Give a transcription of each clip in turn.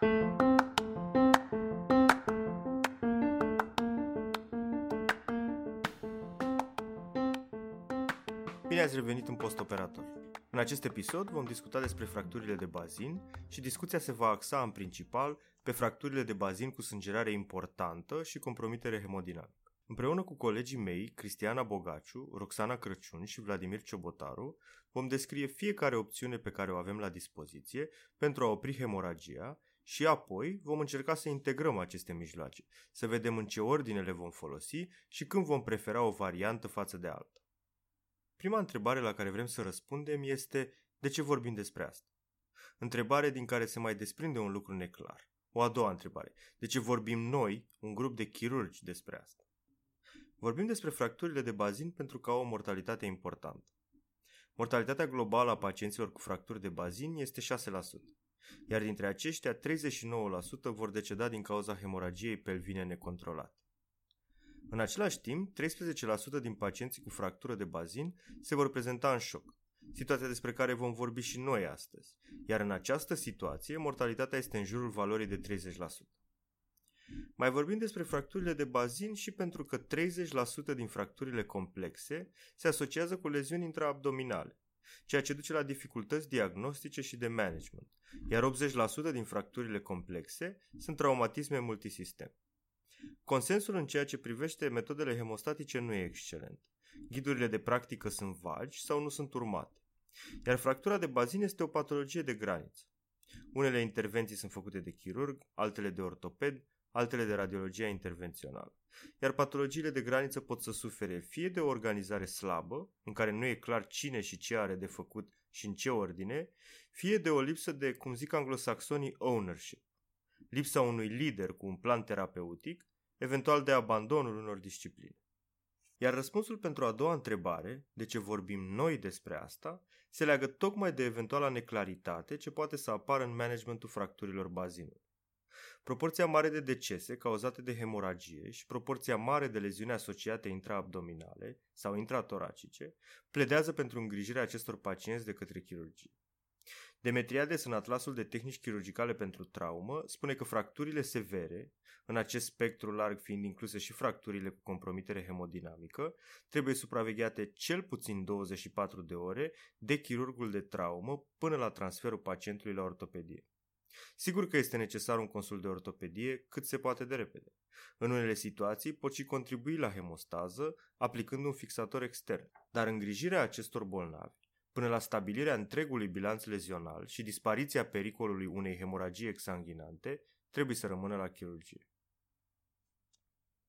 Bine ați revenit în postoperator. În acest episod vom discuta despre fracturile de bazin și discuția se va axa în principal pe fracturile de bazin cu sângerare importantă și compromitere hemodinamică. Împreună cu colegii mei, Cristiana Bogaciu, Roxana Crăciun și Vladimir Ciobotaru, vom descrie fiecare opțiune pe care o avem la dispoziție pentru a opri hemoragia și apoi vom încerca să integrăm aceste mijloace, să vedem în ce ordine le vom folosi și când vom prefera o variantă față de alta. Prima întrebare la care vrem să răspundem este de ce vorbim despre asta? Întrebare din care se mai desprinde un lucru neclar. O a doua întrebare. De ce vorbim noi, un grup de chirurgi, despre asta? Vorbim despre fracturile de bazin pentru că au o mortalitate importantă. Mortalitatea globală a pacienților cu fracturi de bazin este 6%, iar dintre aceștia 39% vor deceda din cauza hemoragiei pelvine necontrolate. În același timp, 13% din pacienții cu fractură de bazin se vor prezenta în șoc, situația despre care vom vorbi și noi astăzi, iar în această situație mortalitatea este în jurul valorii de 30%. Mai vorbim despre fracturile de bazin și pentru că 30% din fracturile complexe se asociază cu leziuni intraabdominale, ceea ce duce la dificultăți diagnostice și de management, iar 80% din fracturile complexe sunt traumatisme multisistem. Consensul în ceea ce privește metodele hemostatice nu e excelent. Ghidurile de practică sunt vagi sau nu sunt urmate. Iar fractura de bazin este o patologie de graniță. Unele intervenții sunt făcute de chirurg, altele de ortoped, altele de radiologia intervențională. Iar patologiile de graniță pot să sufere fie de o organizare slabă, în care nu e clar cine și ce are de făcut și în ce ordine, fie de o lipsă de, cum zic anglosaxonii, ownership, lipsa unui lider cu un plan terapeutic, eventual de abandonul unor discipline. Iar răspunsul pentru a doua întrebare, de ce vorbim noi despre asta, se leagă tocmai de eventuala neclaritate ce poate să apară în managementul fracturilor bazinului. Proporția mare de decese cauzate de hemoragie și proporția mare de leziuni asociate intraabdominale sau intratoracice pledează pentru îngrijirea acestor pacienți de către chirurgie. Demetriades în Atlasul de tehnici chirurgicale pentru traumă spune că fracturile severe, în acest spectru larg fiind incluse și fracturile cu compromitere hemodinamică, trebuie supravegheate cel puțin 24 de ore de chirurgul de traumă până la transferul pacientului la ortopedie. Sigur că este necesar un consult de ortopedie cât se poate de repede. În unele situații pot și contribui la hemostază aplicând un fixator extern, dar îngrijirea acestor bolnavi până la stabilirea întregului bilanț lezional și dispariția pericolului unei hemoragii exsanguinante, trebuie să rămână la chirurgie.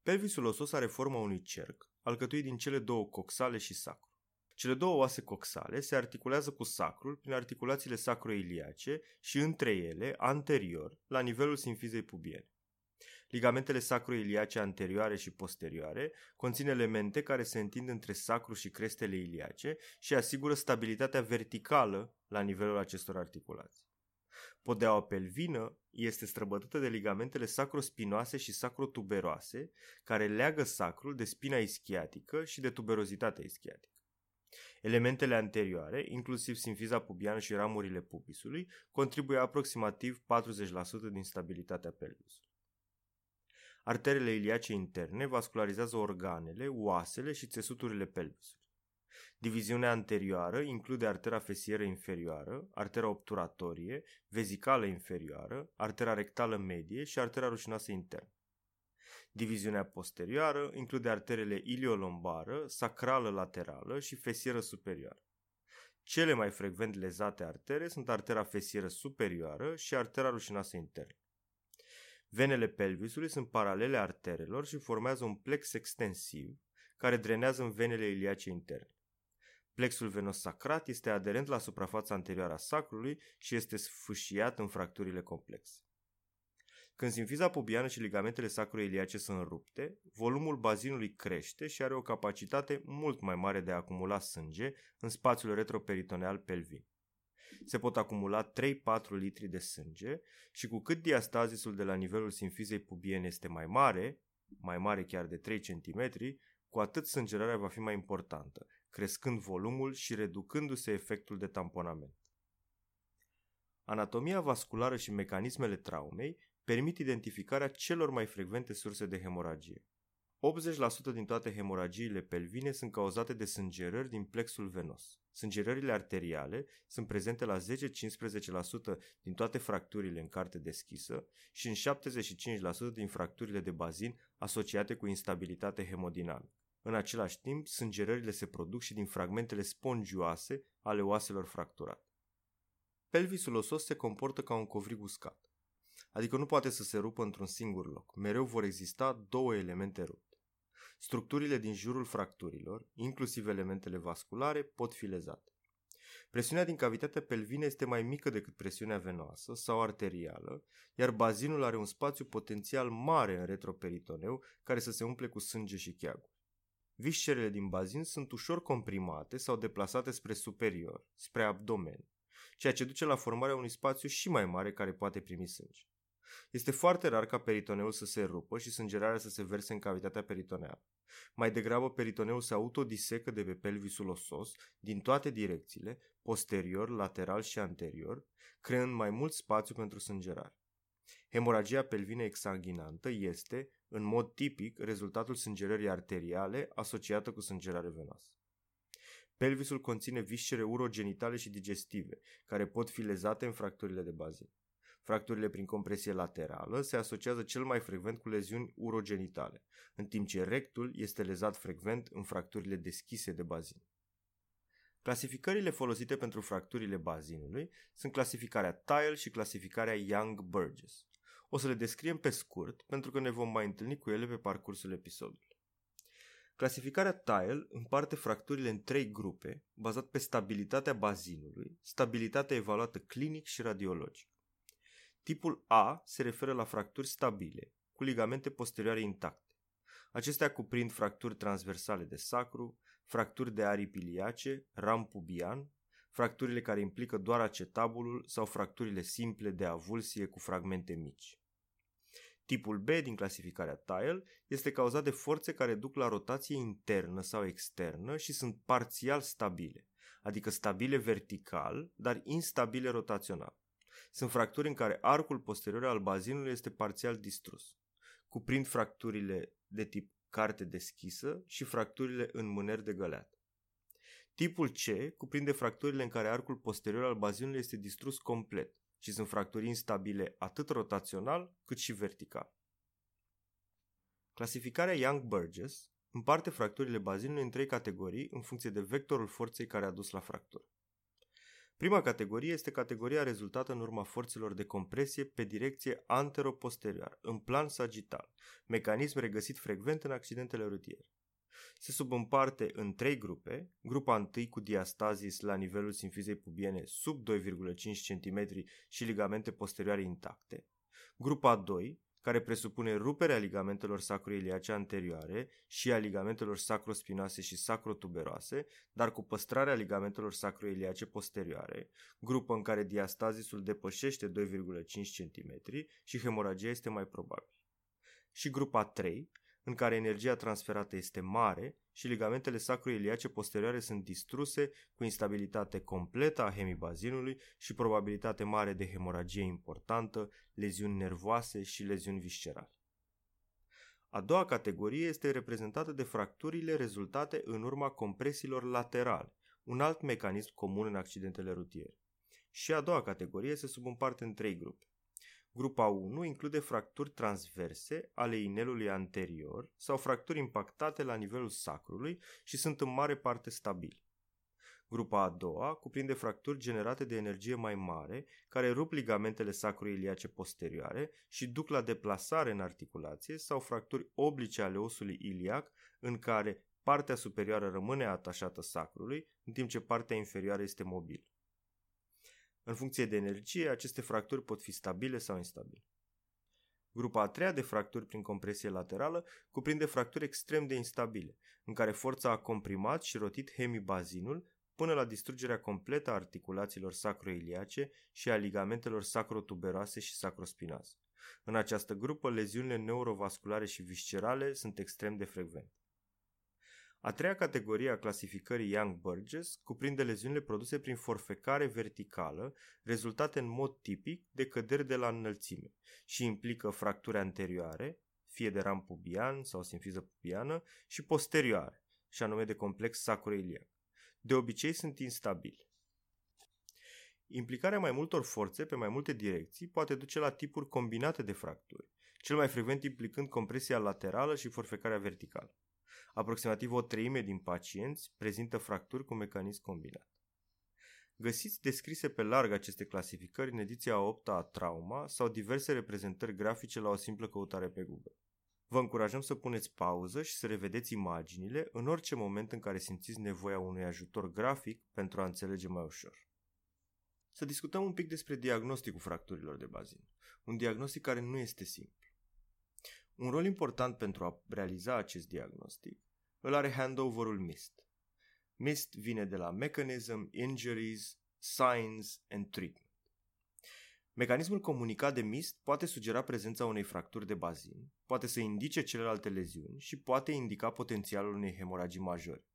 Pelvisul osos are forma unui cerc, alcătuit din cele două coxale și sacru. Cele două oase coxale se articulează cu sacrul prin articulațiile sacroiliace și între ele, anterior, la nivelul simfizei pubiene. Ligamentele sacroiliace anterioare și posterioare conțin elemente care se întind între sacru și crestele iliace și asigură stabilitatea verticală la nivelul acestor articulații. Podeaua pelvină este străbătută de ligamentele sacrospinoase și sacrotuberoase, care leagă sacrul de spina ischiatică și de tuberozitatea ischiatică. Elementele anterioare, inclusiv simfiza pubiană și ramurile pubisului, contribuie aproximativ 40% din stabilitatea pelvisului. Arterele iliace interne vascularizează organele, oasele și țesuturile pelvisului. Diviziunea anterioară include artera fesieră inferioară, artera obturatorie, vezicală inferioară, artera rectală medie și artera rușinoasă internă. Diviziunea posterioară include arterele iliolombară, sacrală laterală și fesieră superioară. Cele mai frecvent lezate artere sunt artera fesieră superioară și artera rușinoasă internă. Venele pelvisului sunt paralele arterelor și formează un plex extensiv care drenează în venele iliace interne. Plexul venos sacrat este aderent la suprafața anterioară a sacrului și este sfâșiat în fracturile complexe. Când simfiza pubiană și ligamentele sacroiliace sunt rupte, volumul bazinului crește și are o capacitate mult mai mare de a acumula sânge în spațiul retroperitoneal pelvin se pot acumula 3-4 litri de sânge și cu cât diastazisul de la nivelul simfizei pubiene este mai mare, mai mare chiar de 3 cm, cu atât sângerarea va fi mai importantă, crescând volumul și reducându-se efectul de tamponament. Anatomia vasculară și mecanismele traumei permit identificarea celor mai frecvente surse de hemoragie. 80% din toate hemoragiile pelvine sunt cauzate de sângerări din plexul venos. Sângerările arteriale sunt prezente la 10-15% din toate fracturile în carte deschisă și în 75% din fracturile de bazin asociate cu instabilitate hemodinamică. În același timp, sângerările se produc și din fragmentele spongioase ale oaselor fracturate. Pelvisul osos se comportă ca un covrig uscat, adică nu poate să se rupă într-un singur loc. Mereu vor exista două elemente rupte. Structurile din jurul fracturilor, inclusiv elementele vasculare, pot fi lezate. Presiunea din cavitatea pelvină este mai mică decât presiunea venoasă sau arterială, iar bazinul are un spațiu potențial mare în retroperitoneu care să se umple cu sânge și cheaguri. Viscerele din bazin sunt ușor comprimate sau deplasate spre superior, spre abdomen, ceea ce duce la formarea unui spațiu și mai mare care poate primi sânge. Este foarte rar ca peritoneul să se rupă și sângerarea să se verse în cavitatea peritoneală. Mai degrabă, peritoneul se autodisecă de pe pelvisul osos din toate direcțiile, posterior, lateral și anterior, creând mai mult spațiu pentru sângerare. Hemoragia pelvină exsanguinantă este, în mod tipic, rezultatul sângerării arteriale asociată cu sângerare venoasă. Pelvisul conține viscere urogenitale și digestive, care pot fi lezate în fracturile de bazin. Fracturile prin compresie laterală se asociază cel mai frecvent cu leziuni urogenitale, în timp ce rectul este lezat frecvent în fracturile deschise de bazin. Clasificările folosite pentru fracturile bazinului sunt clasificarea Tile și clasificarea Young-Burgess. O să le descriem pe scurt, pentru că ne vom mai întâlni cu ele pe parcursul episodului. Clasificarea Tile împarte fracturile în trei grupe, bazat pe stabilitatea bazinului, stabilitatea evaluată clinic și radiologic. Tipul A se referă la fracturi stabile, cu ligamente posterioare intacte. Acestea cuprind fracturi transversale de sacru, fracturi de aripi iliace, ram pubian, fracturile care implică doar acetabulul sau fracturile simple de avulsie cu fragmente mici. Tipul B din clasificarea Tile este cauzat de forțe care duc la rotație internă sau externă și sunt parțial stabile, adică stabile vertical, dar instabile rotațional. Sunt fracturi în care arcul posterior al bazinului este parțial distrus. Cuprind fracturile de tip carte deschisă și fracturile în mâneri de găleată. Tipul C cuprinde fracturile în care arcul posterior al bazinului este distrus complet și sunt fracturi instabile atât rotațional cât și vertical. Clasificarea Young-Burgess împarte fracturile bazinului în trei categorii în funcție de vectorul forței care a dus la fractură. Prima categorie este categoria rezultată în urma forțelor de compresie pe direcție antero-posterioară, în plan sagital, mecanism regăsit frecvent în accidentele rutiere. Se subîmparte în trei grupe, grupa 1 cu diastazis la nivelul simfizei pubiene sub 2,5 cm și ligamente posterioare intacte, grupa 2 care presupune ruperea ligamentelor sacroiliace anterioare și a ligamentelor sacrospinoase și sacrotuberoase, dar cu păstrarea ligamentelor sacroiliace posterioare, grupă în care diastazisul depășește 2,5 cm și hemoragia este mai probabil. Și grupa 3, în care energia transferată este mare și ligamentele sacroiliace posterioare sunt distruse cu instabilitate completă a hemibazinului și probabilitate mare de hemoragie importantă, leziuni nervoase și leziuni viscerale. A doua categorie este reprezentată de fracturile rezultate în urma compresiilor laterale, un alt mecanism comun în accidentele rutiere. Și a doua categorie se subîmparte în trei grupe. Grupa 1 include fracturi transverse ale inelului anterior sau fracturi impactate la nivelul sacrului și sunt în mare parte stabile. Grupa a doua cuprinde fracturi generate de energie mai mare, care rup ligamentele sacroiliace posterioare și duc la deplasare în articulație sau fracturi oblice ale osului iliac, în care partea superioară rămâne atașată sacrului, în timp ce partea inferioară este mobilă. În funcție de energie, aceste fracturi pot fi stabile sau instabile. Grupa a treia de fracturi prin compresie laterală cuprinde fracturi extrem de instabile, în care forța a comprimat și rotit hemibazinul până la distrugerea completă a articulațiilor sacroiliace și a ligamentelor sacrotuberoase și sacrospinoase. În această grupă, leziunile neurovasculare și viscerale sunt extrem de frecvente. A treia categorie a clasificării Young-Burgess cuprinde leziunile produse prin forfecare verticală, rezultate în mod tipic de căderi de la înălțime și implică fracturi anterioare, fie de ram pubian sau simfiză pubiană, și posterioare, și anume de complex sacroiliac. De obicei sunt instabile. Implicarea mai multor forțe pe mai multe direcții poate duce la tipuri combinate de fracturi, cel mai frecvent implicând compresia laterală și forfecarea verticală. Aproximativ o treime din pacienți prezintă fracturi cu mecanism combinat. Găsiți descrise pe larg aceste clasificări în ediția 8 a Trauma sau diverse reprezentări grafice la o simplă căutare pe Google. Vă încurajăm să puneți pauză și să revedeți imaginile în orice moment în care simțiți nevoia unui ajutor grafic pentru a înțelege mai ușor. Să discutăm un pic despre diagnosticul fracturilor de bazin, un diagnostic care nu este simplu. Un rol important pentru a realiza acest diagnostic îl are handover-ul MIST. MIST vine de la Mechanism, Injuries, Signs and Treatment. Mecanismul comunicat de MIST poate sugera prezența unei fracturi de bazin, poate să indice celelalte leziuni și poate indica potențialul unei hemoragii majore.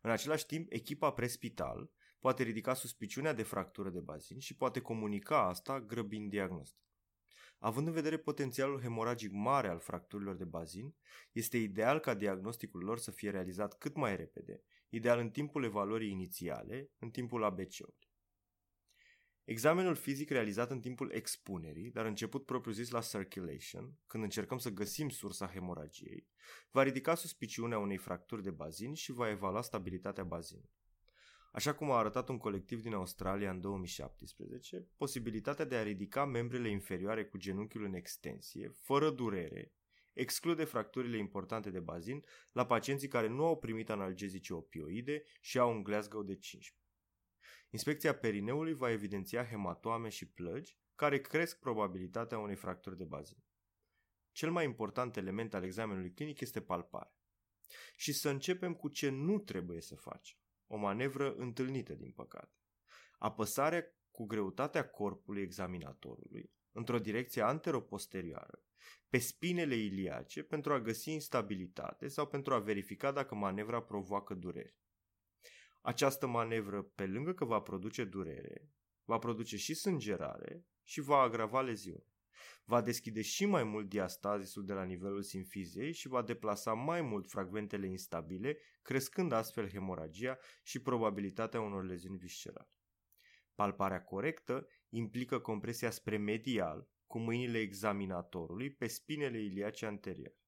În același timp, echipa prespital poate ridica suspiciunea de fractură de bazin și poate comunica asta grăbind diagnostic. Având în vedere potențialul hemoragic mare al fracturilor de bazin, este ideal ca diagnosticul lor să fie realizat cât mai repede, ideal în timpul evaluării inițiale, în timpul ABC-ului. Examenul fizic realizat în timpul expunerii, dar început propriu-zis la circulation, când încercăm să găsim sursa hemoragiei, va ridica suspiciunea unei fracturi de bazin și va evalua stabilitatea bazinului. Așa cum a arătat un colectiv din Australia în 2017, posibilitatea de a ridica membrele inferioare cu genunchiul în extensie, fără durere, exclude fracturile importante de bazin la pacienții care nu au primit analgezice opioide și au un Glasgow de 15. Inspecția perineului va evidenția hematoame și plăgi care cresc probabilitatea unei fracturi de bazin. Cel mai important element al examenului clinic este palparea. Și să începem cu ce nu trebuie să facem. O manevră întâlnită, din păcate. Apăsarea cu greutatea corpului examinatorului într-o direcție anteroposterioară, pe spinele iliace pentru a găsi instabilitate sau pentru a verifica dacă manevra provoacă durere. Această manevră, pe lângă că va produce durere, va produce și sângerare și va agrava leziune. Va deschide și mai mult diastazisul de la nivelul simfiziei și va deplasa mai mult fragmentele instabile, crescând astfel hemoragia și probabilitatea unor leziuni viscerale. Palparea corectă implică compresia spre medial, cu mâinile examinatorului pe spinele iliace anterioare.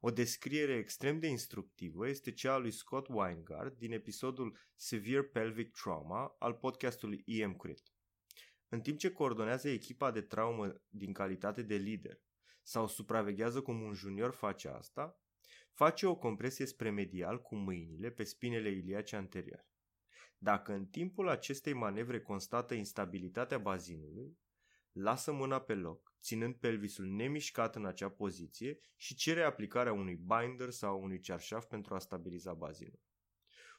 O descriere extrem de instructivă este cea a lui Scott Weingart din episodul Severe Pelvic Trauma al podcastului EM Crit. În timp ce coordonează echipa de traumă din calitate de lider sau supraveghează cum un junior face asta, face o compresie spre medial cu mâinile pe spinele iliace anterioare. Dacă în timpul acestei manevre constată instabilitatea bazinului, lasă mâna pe loc, ținând pelvisul nemișcat în acea poziție și cere aplicarea unui binder sau unui cearșaf pentru a stabiliza bazinul.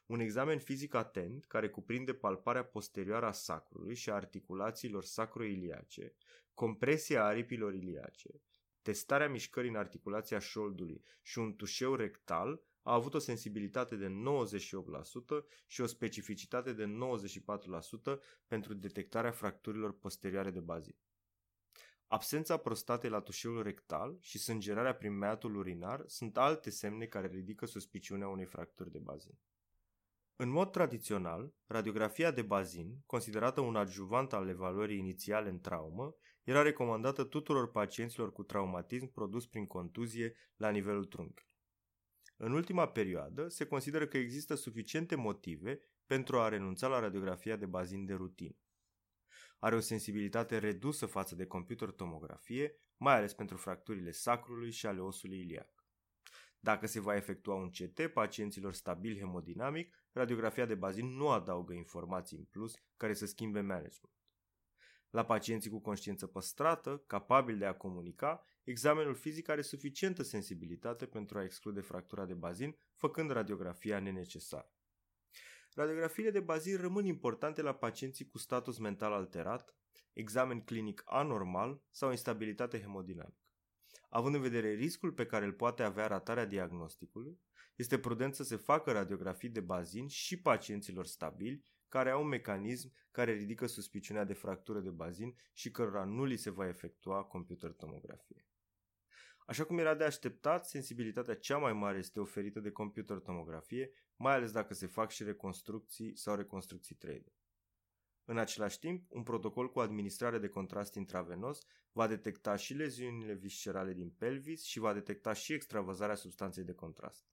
Un examen fizic atent, care cuprinde palparea posterioară a sacrului și a articulațiilor sacroiliace, compresia aripilor iliace, testarea mișcării în articulația șoldului și un tușeu rectal a avut o sensibilitate de 98% și o specificitate de 94% pentru detectarea fracturilor posterioare de bazin. Absența prostatei la tușeul rectal și sângerarea prin meatul urinar sunt alte semne care ridică suspiciunea unei fracturi de bazin. În mod tradițional, radiografia de bazin, considerată un adjuvant al evaluării inițiale în traumă, era recomandată tuturor pacienților cu traumatism produs prin contuzie la nivelul trunchiului. În ultima perioadă, se consideră că există suficiente motive pentru a renunța la radiografia de bazin de rutină. Are o sensibilitate redusă față de computer tomografie, mai ales pentru fracturile sacrului și ale osului iliac. Dacă se va efectua un CT pacienților stabil hemodinamic, radiografia de bazin nu adaugă informații în plus care să schimbe management. La pacienții cu conștiință păstrată, capabili de a comunica, examenul fizic are suficientă sensibilitate pentru a exclude fractura de bazin, făcând radiografia nenecesară. Radiografiile de bazin rămân importante la pacienții cu status mental alterat, examen clinic anormal sau instabilitate hemodinamică. Având în vedere riscul pe care îl poate avea ratarea diagnosticului, este prudent să se facă radiografii de bazin și pacienților stabili care au un mecanism care ridică suspiciunea de fractură de bazin și cărora nu li se va efectua computer tomografie. Așa cum era de așteptat, sensibilitatea cea mai mare este oferită de computer tomografie, mai ales dacă se fac și reconstrucții sau reconstrucții 3D. În același timp, un protocol cu administrare de contrast intravenos va detecta și leziunile viscerale din pelvis și va detecta și extravăzarea substanței de contrast.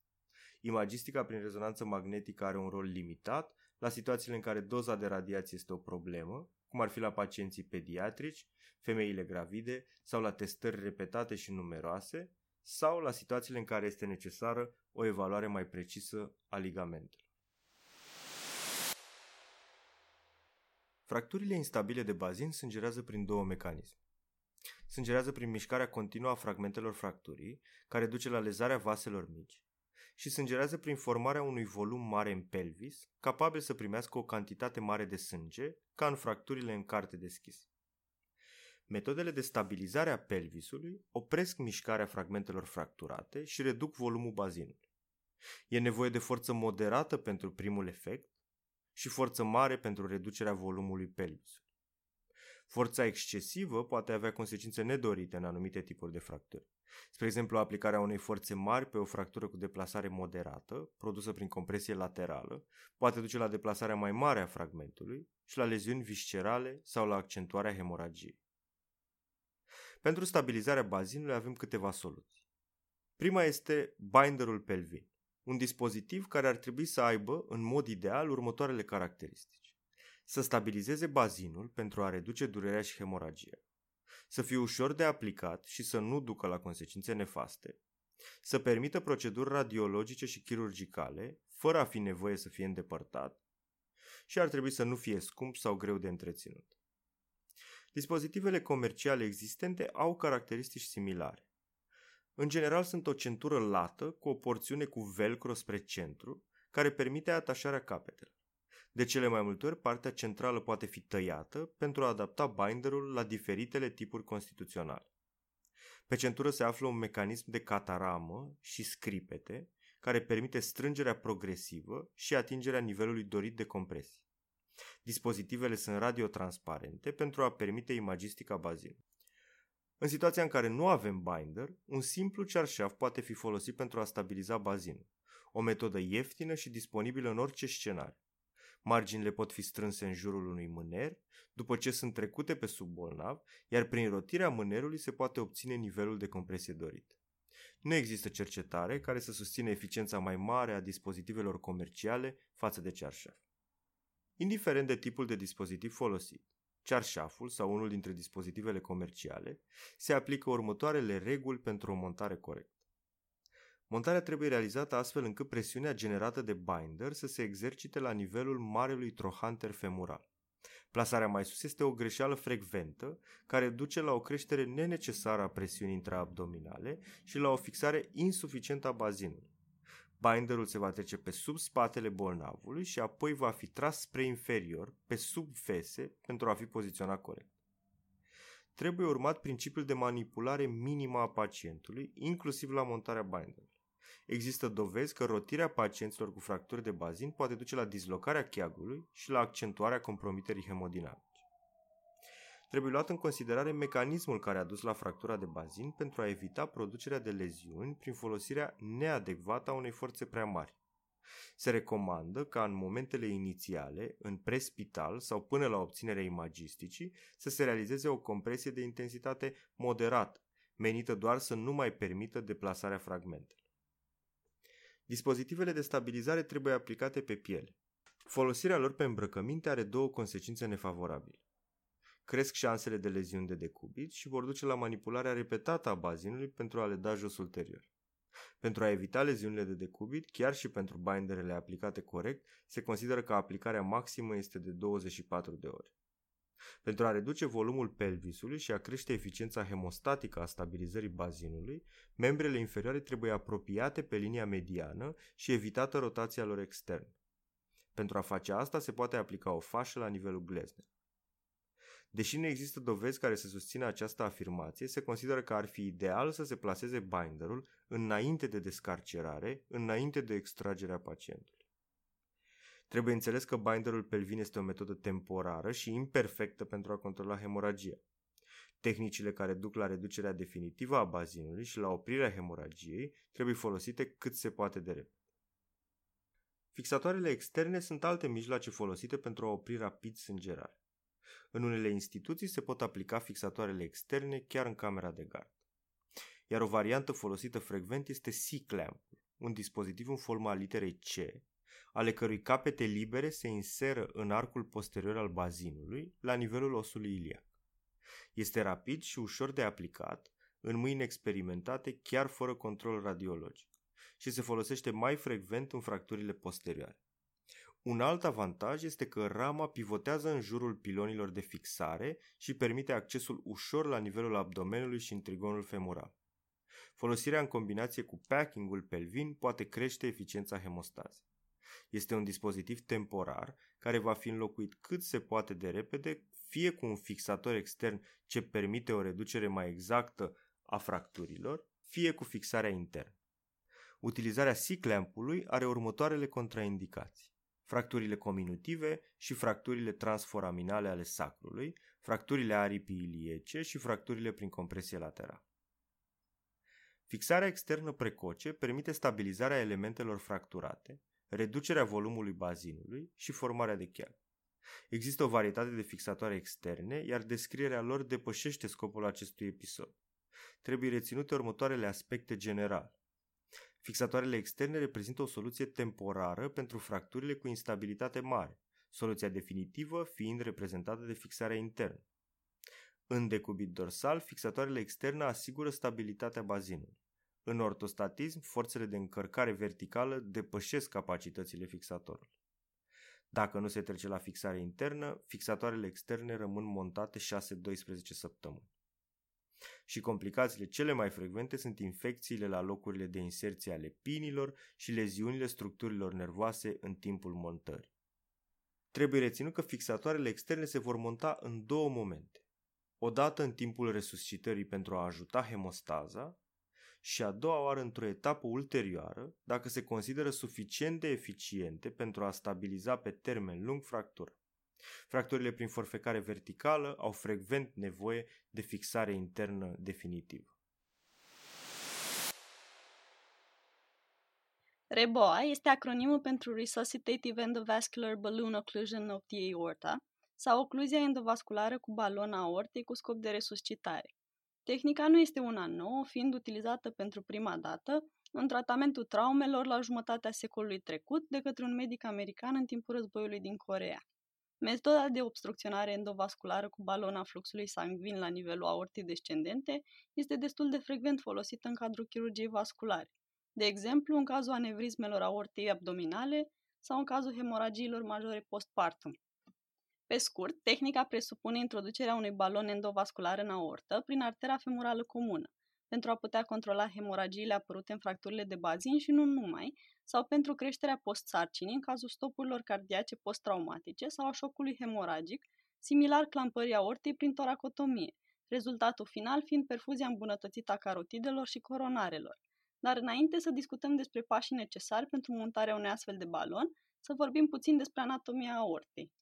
Imagistica prin rezonanță magnetică are un rol limitat la situațiile în care doza de radiație este o problemă, cum ar fi la pacienții pediatrici, femeile gravide sau la testări repetate și numeroase, sau la situațiile în care este necesară o evaluare mai precisă a ligamentelor. Fracturile instabile de bazin sângerează prin două mecanisme. Sângerează prin mișcarea continuă a fragmentelor fracturii, care duce la lezarea vaselor mici, și sângerează prin formarea unui volum mare în pelvis, capabil să primească o cantitate mare de sânge, ca în fracturile în carte deschis. Metodele de stabilizare a pelvisului opresc mișcarea fragmentelor fracturate și reduc volumul bazinului. E nevoie de forță moderată pentru primul efect și forță mare pentru reducerea volumului pelvisului. Forța excesivă poate avea consecințe nedorite în anumite tipuri de fracturi. Spre exemplu, aplicarea unei forțe mari pe o fractură cu deplasare moderată, produsă prin compresie laterală, poate duce la deplasarea mai mare a fragmentului și la leziuni viscerale sau la accentuarea hemoragiei. Pentru stabilizarea bazinului avem câteva soluții. Prima este binderul pelvin, un dispozitiv care ar trebui să aibă, în mod ideal, următoarele caracteristici. Să stabilizeze bazinul pentru a reduce durerea și hemoragia să fie ușor de aplicat și să nu ducă la consecințe nefaste, să permită proceduri radiologice și chirurgicale, fără a fi nevoie să fie îndepărtat, și ar trebui să nu fie scump sau greu de întreținut. Dispozitivele comerciale existente au caracteristici similare. În general sunt o centură lată cu o porțiune cu velcro spre centru, care permite atașarea capetelor. De cele mai multe ori, partea centrală poate fi tăiată pentru a adapta binderul la diferitele tipuri constituționale. Pe centură se află un mecanism de cataramă și scripete care permite strângerea progresivă și atingerea nivelului dorit de compresie. Dispozitivele sunt radiotransparente pentru a permite imagistica bazinului. În situația în care nu avem binder, un simplu cearșaf poate fi folosit pentru a stabiliza bazinul, o metodă ieftină și disponibilă în orice scenariu. Marginile pot fi strânse în jurul unui mâner, după ce sunt trecute pe sub bolnav, iar prin rotirea mânerului se poate obține nivelul de compresie dorit. Nu există cercetare care să susține eficiența mai mare a dispozitivelor comerciale față de cearșaf. Indiferent de tipul de dispozitiv folosit, cearșaful sau unul dintre dispozitivele comerciale, se aplică următoarele reguli pentru o montare corectă. Montarea trebuie realizată astfel încât presiunea generată de binder să se exercite la nivelul marelui trohanter femural. Plasarea mai sus este o greșeală frecventă care duce la o creștere nenecesară a presiunii intraabdominale și la o fixare insuficientă a bazinului. Binderul se va trece pe sub spatele bolnavului și apoi va fi tras spre inferior, pe sub fese, pentru a fi poziționat corect. Trebuie urmat principiul de manipulare minimă a pacientului, inclusiv la montarea binderului. Există dovezi că rotirea pacienților cu fracturi de bazin poate duce la dislocarea cheagului și la accentuarea compromiterii hemodinamice. Trebuie luat în considerare mecanismul care a dus la fractura de bazin pentru a evita producerea de leziuni prin folosirea neadecvată a unei forțe prea mari. Se recomandă ca în momentele inițiale, în prespital sau până la obținerea imagisticii, să se realizeze o compresie de intensitate moderată, menită doar să nu mai permită deplasarea fragmentelor. Dispozitivele de stabilizare trebuie aplicate pe piele. Folosirea lor pe îmbrăcăminte are două consecințe nefavorabile. Cresc șansele de leziuni de decubit și vor duce la manipularea repetată a bazinului pentru a le da jos ulterior. Pentru a evita leziunile de decubit, chiar și pentru binderele aplicate corect, se consideră că aplicarea maximă este de 24 de ore. Pentru a reduce volumul pelvisului și a crește eficiența hemostatică a stabilizării bazinului, membrele inferioare trebuie apropiate pe linia mediană și evitată rotația lor externă. Pentru a face asta se poate aplica o fașă la nivelul gleznei. Deși nu există dovezi care să susțină această afirmație, se consideră că ar fi ideal să se placeze binderul înainte de descarcerare, înainte de extragerea pacientului. Trebuie înțeles că binderul pelvin este o metodă temporară și imperfectă pentru a controla hemoragia. Tehnicile care duc la reducerea definitivă a bazinului și la oprirea hemoragiei trebuie folosite cât se poate de repede. Fixatoarele externe sunt alte mijloace folosite pentru a opri rapid sângerarea. În unele instituții se pot aplica fixatoarele externe chiar în camera de gard. Iar o variantă folosită frecvent este C-clamp, un dispozitiv în forma literei C, ale cărui capete libere se inseră în arcul posterior al bazinului, la nivelul osului iliac. Este rapid și ușor de aplicat, în mâini experimentate, chiar fără control radiologic, și se folosește mai frecvent în fracturile posterioare. Un alt avantaj este că rama pivotează în jurul pilonilor de fixare și permite accesul ușor la nivelul abdomenului și în trigonul femoral. Folosirea în combinație cu packingul pelvin poate crește eficiența hemostazei. Este un dispozitiv temporar care va fi înlocuit cât se poate de repede, fie cu un fixator extern ce permite o reducere mai exactă a fracturilor, fie cu fixarea internă. Utilizarea C-clamp-ului are următoarele contraindicații fracturile cominutive și fracturile transforaminale ale sacrului, fracturile aripii iliece și fracturile prin compresie laterală. Fixarea externă precoce permite stabilizarea elementelor fracturate, reducerea volumului bazinului și formarea de cheagă. Există o varietate de fixatoare externe, iar descrierea lor depășește scopul acestui episod. Trebuie reținute următoarele aspecte generale. Fixatoarele externe reprezintă o soluție temporară pentru fracturile cu instabilitate mare, soluția definitivă fiind reprezentată de fixarea internă. În decubit dorsal, fixatoarele externe asigură stabilitatea bazinului. În ortostatism, forțele de încărcare verticală depășesc capacitățile fixatorului. Dacă nu se trece la fixare internă, fixatoarele externe rămân montate 6-12 săptămâni și complicațiile cele mai frecvente sunt infecțiile la locurile de inserție ale pinilor și leziunile structurilor nervoase în timpul montării. Trebuie reținut că fixatoarele externe se vor monta în două momente. Odată în timpul resuscitării pentru a ajuta hemostaza și a doua oară într-o etapă ulterioară, dacă se consideră suficient de eficiente pentru a stabiliza pe termen lung fractura. Fracturile prin forfecare verticală au frecvent nevoie de fixare internă definitivă. REBOA este acronimul pentru Resuscitative Endovascular Balloon Occlusion of the Aorta sau ocluzia endovasculară cu balon aortei cu scop de resuscitare. Tehnica nu este una nouă, fiind utilizată pentru prima dată în tratamentul traumelor la jumătatea secolului trecut de către un medic american în timpul războiului din Corea. Metoda de obstrucționare endovasculară cu balona fluxului sanguin la nivelul aortei descendente este destul de frecvent folosită în cadrul chirurgiei vasculare, de exemplu în cazul anevrismelor aortei abdominale sau în cazul hemoragiilor majore postpartum. Pe scurt, tehnica presupune introducerea unui balon endovascular în aortă prin artera femorală comună, pentru a putea controla hemoragiile apărute în fracturile de bazin și nu numai, sau pentru creșterea post-sarcinii în cazul stopurilor cardiace post-traumatice sau a șocului hemoragic, similar clampării aortei prin toracotomie, rezultatul final fiind perfuzia îmbunătățită a carotidelor și coronarelor. Dar înainte să discutăm despre pașii necesari pentru montarea unui astfel de balon, să vorbim puțin despre anatomia aortei.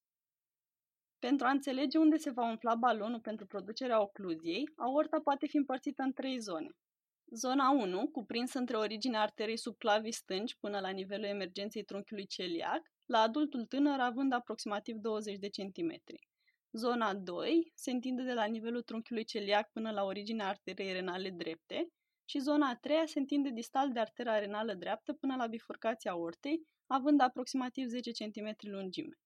Pentru a înțelege unde se va umfla balonul pentru producerea ocluziei, aorta poate fi împărțită în trei zone. Zona 1, cuprinsă între originea arterei subclavii stângi până la nivelul emergenței trunchiului celiac, la adultul tânăr având aproximativ 20 de centimetri. Zona 2 se întinde de la nivelul trunchiului celiac până la originea arterei renale drepte și zona a treia se întinde distal de artera renală dreaptă până la bifurcația aortei, având aproximativ 10 cm lungime.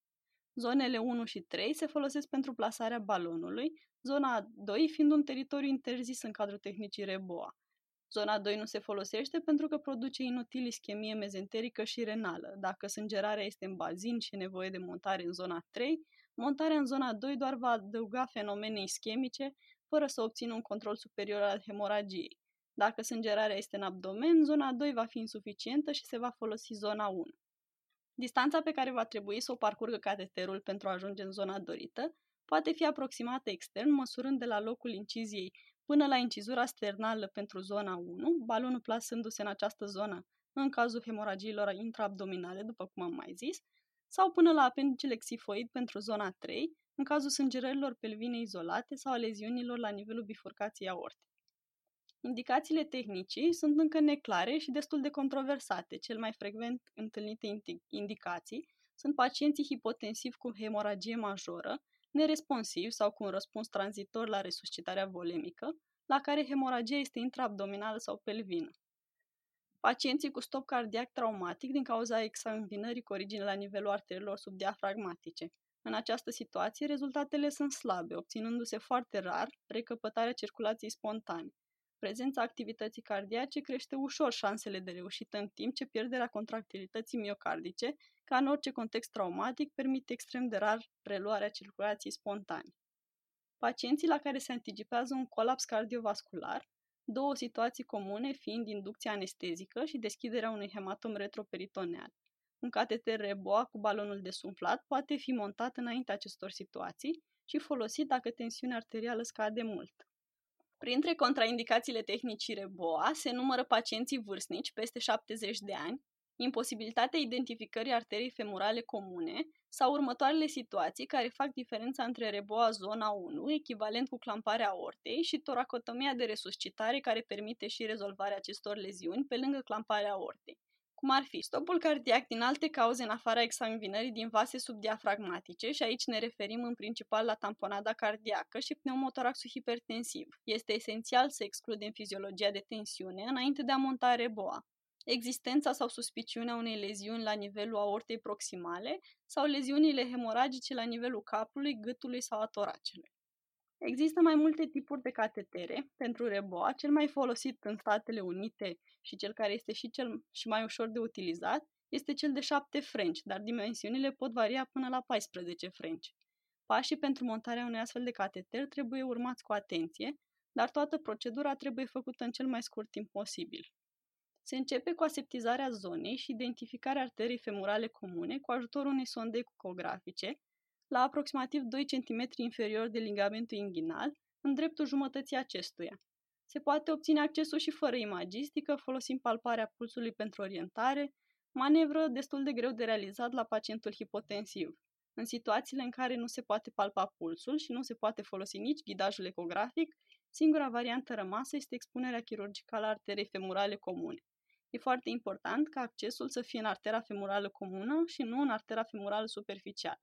Zonele 1 și 3 se folosesc pentru plasarea balonului, zona 2 fiind un teritoriu interzis în cadrul tehnicii REBOA. Zona 2 nu se folosește pentru că produce inutil ischemie mezenterică și renală. Dacă sângerarea este în bazin și e nevoie de montare în zona 3, montarea în zona 2 doar va adăuga fenomene ischemice, fără să obțină un control superior al hemoragiei. Dacă sângerarea este în abdomen, zona 2 va fi insuficientă și se va folosi zona 1. Distanța pe care va trebui să o parcurgă cateterul pentru a ajunge în zona dorită poate fi aproximată extern, măsurând de la locul inciziei până la incizura sternală pentru zona 1, balonul plasându-se în această zonă în cazul hemoragiilor intraabdominale, după cum am mai zis, sau până la apendicele xifoid pentru zona 3, în cazul sângerărilor pelvine izolate sau a leziunilor la nivelul bifurcației aortei. Indicațiile tehnicii sunt încă neclare și destul de controversate. Cel mai frecvent întâlnite indicații sunt pacienții hipotensivi cu hemoragie majoră, neresponsivi sau cu un răspuns tranzitor la resuscitarea volemică, la care hemoragia este intraabdominală sau pelvină. Pacienții cu stop cardiac traumatic din cauza exsanguinării cu origine la nivelul arterelor subdiafragmatice. În această situație, rezultatele sunt slabe, obținându-se foarte rar recăpătarea circulației spontane. Prezența activității cardiace crește ușor șansele de reușită în timp ce pierderea contractilității miocardice, ca în orice context traumatic, permite extrem de rar preluarea circulației spontane. Pacienții la care se anticipează un colaps cardiovascular, două situații comune fiind inducția anestezică și deschiderea unui hematom retroperitoneal. Un cateter reboa cu balonul desumflat poate fi montat înainte acestor situații și folosit dacă tensiunea arterială scade mult. Printre contraindicațiile tehnicii reboa se numără pacienții vârstnici peste 70 de ani, imposibilitatea identificării arterii femurale comune sau următoarele situații care fac diferența între reboa zona 1, echivalent cu clamparea aortei, și toracotomia de resuscitare care permite și rezolvarea acestor leziuni pe lângă clamparea aortei cum ar fi stopul cardiac din alte cauze în afara exsanguinării din vase subdiafragmatice și aici ne referim în principal la tamponada cardiacă și pneumotoraxul hipertensiv. Este esențial să excludem fiziologia de tensiune înainte de a monta reboa. Existența sau suspiciunea unei leziuni la nivelul aortei proximale sau leziunile hemoragice la nivelul capului, gâtului sau a toracelui. Există mai multe tipuri de catetere pentru reboa. Cel mai folosit în Statele Unite și cel care este și cel și mai ușor de utilizat este cel de 7 frenci, dar dimensiunile pot varia până la 14 frenci. Pașii pentru montarea unui astfel de cateter trebuie urmați cu atenție, dar toată procedura trebuie făcută în cel mai scurt timp posibil. Se începe cu aseptizarea zonei și identificarea arterii femurale comune cu ajutorul unei sonde ecografice, la aproximativ 2 cm inferior de ligamentul inghinal, în dreptul jumătății acestuia. Se poate obține accesul și fără imagistică, folosind palparea pulsului pentru orientare, manevră destul de greu de realizat la pacientul hipotensiv. În situațiile în care nu se poate palpa pulsul și nu se poate folosi nici ghidajul ecografic, singura variantă rămasă este expunerea chirurgicală a arterei femurale comune. E foarte important ca accesul să fie în artera femurală comună și nu în artera femurală superficială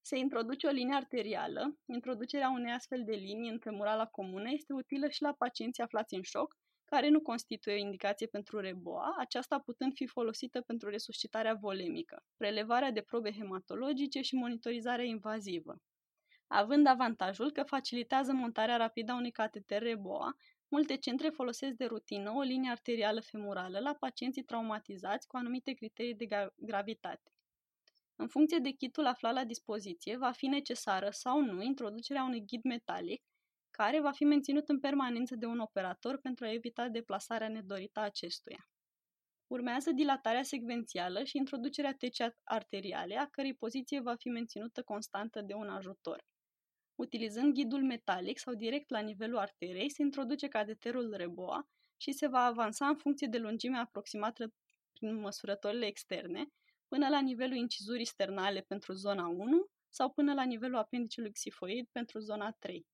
se introduce o linie arterială. Introducerea unei astfel de linii în femurala comună este utilă și la pacienții aflați în șoc, care nu constituie o indicație pentru reboa, aceasta putând fi folosită pentru resuscitarea volemică, prelevarea de probe hematologice și monitorizarea invazivă. Având avantajul că facilitează montarea rapidă a unui cateter reboa, multe centre folosesc de rutină o linie arterială femurală la pacienții traumatizați cu anumite criterii de gravitate. În funcție de kitul aflat la dispoziție, va fi necesară sau nu introducerea unui ghid metalic, care va fi menținut în permanență de un operator pentru a evita deplasarea nedorită a acestuia. Urmează dilatarea secvențială și introducerea tecii arteriale, a cărei poziție va fi menținută constantă de un ajutor. Utilizând ghidul metalic sau direct la nivelul arterei, se introduce cateterul reboa și se va avansa în funcție de lungimea aproximată prin măsurătorile externe, până la nivelul incizurii sternale pentru zona 1 sau până la nivelul apendicelui xifoid pentru zona 3.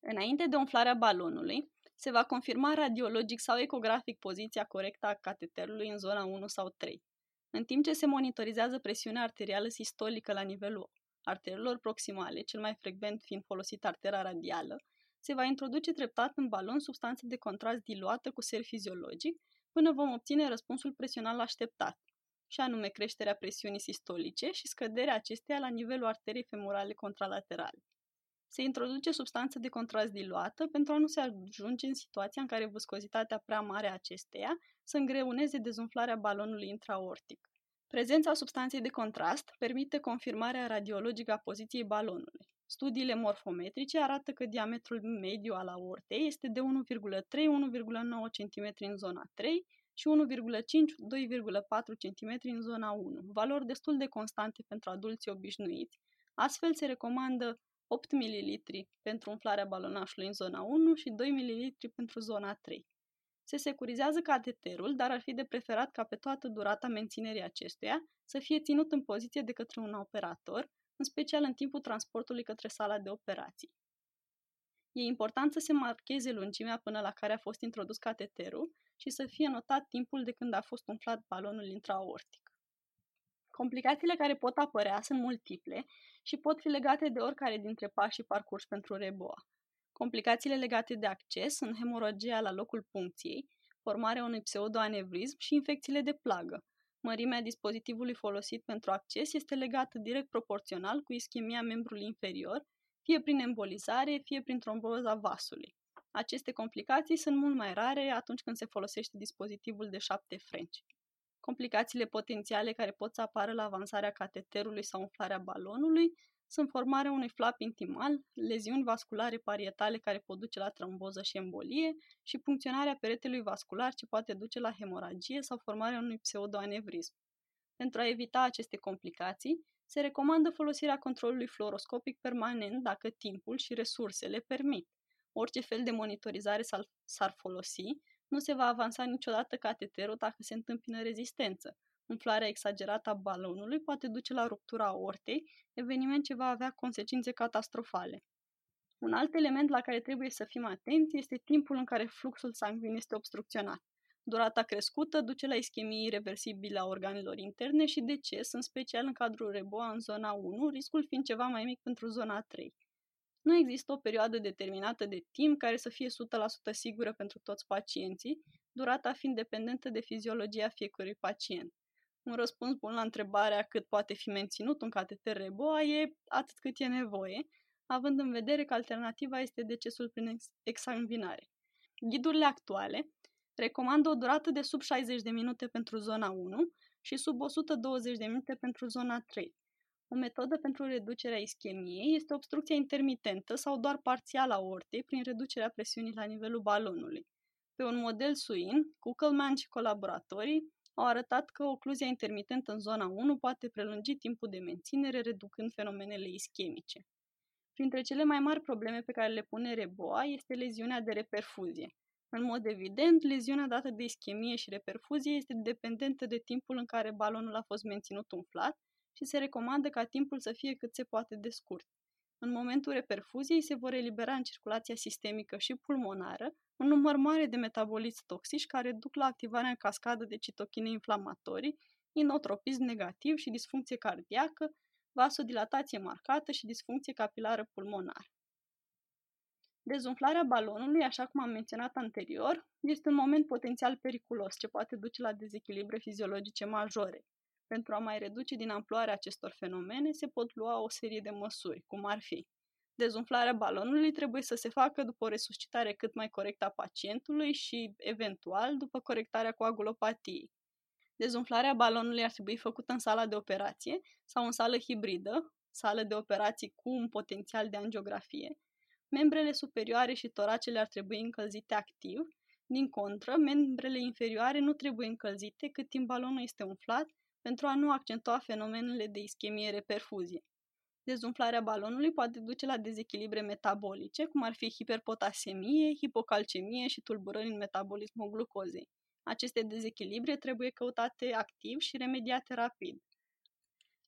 Înainte de umflarea balonului, se va confirma radiologic sau ecografic poziția corectă a cateterului în zona 1 sau 3. În timp ce se monitorizează presiunea arterială sistolică la nivelul arterelor proximale, cel mai frecvent fiind folosit artera radială, se va introduce treptat în balon substanță de contrast diluată cu ser fiziologic până vom obține răspunsul presional așteptat, și anume creșterea presiunii sistolice și scăderea acesteia la nivelul arterei femorale contralaterale. Se introduce substanță de contrast diluată pentru a nu se ajunge în situația în care viscozitatea prea mare a acesteia să îngreuneze dezumflarea balonului intraortic. Prezența substanței de contrast permite confirmarea radiologică a poziției balonului. Studiile morfometrice arată că diametrul mediu al aortei este de 1,3-1,9 cm în zona 3 și 1,5-2,4 cm în zona 1, valori destul de constante pentru adulții obișnuiți, Astfel se recomandă 8 ml pentru umflarea balonașului în zona 1 și 2 ml pentru zona 3. Se securizează cateterul, dar ar fi de preferat ca pe toată durata menținerii acestuia să fie ținut în poziție de către un operator, în special în timpul transportului către sala de operații. E important să se marcheze lungimea până la care a fost introdus cateterul și să fie notat timpul de când a fost umflat balonul intraaortic. Complicațiile care pot apărea sunt multiple și pot fi legate de oricare dintre pașii parcurs pentru reboa. Complicațiile legate de acces sunt hemoragia la locul puncției, formarea unui pseudoanevrism și infecțiile de plagă. Mărimea dispozitivului folosit pentru acces este legată direct proporțional cu ischemia membrului inferior, fie prin embolizare, fie prin tromboza vasului. Aceste complicații sunt mult mai rare atunci când se folosește dispozitivul de șapte frenci. Complicațiile potențiale care pot să apară la avansarea cateterului sau umflarea balonului sunt formarea unui flap intimal, leziuni vasculare parietale care pot duce la tromboză și embolie și funcționarea peretelui vascular ce poate duce la hemoragie sau formarea unui pseudoanevrism. Pentru a evita aceste complicații, se recomandă folosirea controlului fluoroscopic permanent dacă timpul și resursele permit. Orice fel de monitorizare s-ar folosi, nu se va avansa niciodată cateterul dacă se întâmpină rezistență. Umflarea exagerată a balonului poate duce la ruptura aortei, eveniment ce va avea consecințe catastrofale. Un alt element la care trebuie să fim atenți este timpul în care fluxul sanguin este obstrucționat. Durata crescută duce la ischemie irreversibilă a organelor interne și deces, în special în cadrul reboa în zona 1, riscul fiind ceva mai mic pentru zona 3. Nu există o perioadă determinată de timp care să fie 100% sigură pentru toți pacienții, durata fiind dependentă de fiziologia fiecărui pacient. Un răspuns bun la întrebarea cât poate fi menținut un cateter reboa e atât cât e nevoie, având în vedere că alternativa este decesul prin exsanguinare. Ghidurile actuale recomandă o durată de sub 60 de minute pentru zona 1 și sub 120 de minute pentru zona 3. O metodă pentru reducerea ischemiei este obstrucția intermitentă sau doar parțială a ortei prin reducerea presiunii la nivelul balonului. Pe un model suin, Kuckelman și colaboratorii au arătat că ocluzia intermitentă în zona 1 poate prelungi timpul de menținere, reducând fenomenele ischemice. Printre cele mai mari probleme pe care le pune reboa este leziunea de reperfuzie. În mod evident, leziunea dată de ischemie și reperfuzie este dependentă de timpul în care balonul a fost menținut umflat și se recomandă ca timpul să fie cât se poate de scurt. În momentul reperfuziei se vor elibera în circulația sistemică și pulmonară un număr mare de metaboliți toxici care duc la activarea în cascadă de citochine inflamatorii, inotropism negativ și disfuncție cardiacă, vasodilatație marcată și disfuncție capilară pulmonară. Dezumflarea balonului, așa cum am menționat anterior, este un moment potențial periculos ce poate duce la dezechilibre fiziologice majore. Pentru a mai reduce din amploarea acestor fenomene, se pot lua o serie de măsuri, cum ar fi Dezumflarea balonului trebuie să se facă după o resuscitare cât mai corectă a pacientului și, eventual, după corectarea coagulopatiei. Dezumflarea balonului ar trebui făcută în sala de operație sau în sală hibridă, sală de operații cu un potențial de angiografie. Membrele superioare și toracele ar trebui încălzite activ, din contră, membrele inferioare nu trebuie încălzite cât timp balonul este umflat pentru a nu accentua fenomenele de ischemie-reperfuzie. Dezumflarea balonului poate duce la dezechilibre metabolice, cum ar fi hiperpotasemie, hipocalcemie și tulburări în metabolismul glucozei. Aceste dezechilibre trebuie căutate activ și remediate rapid.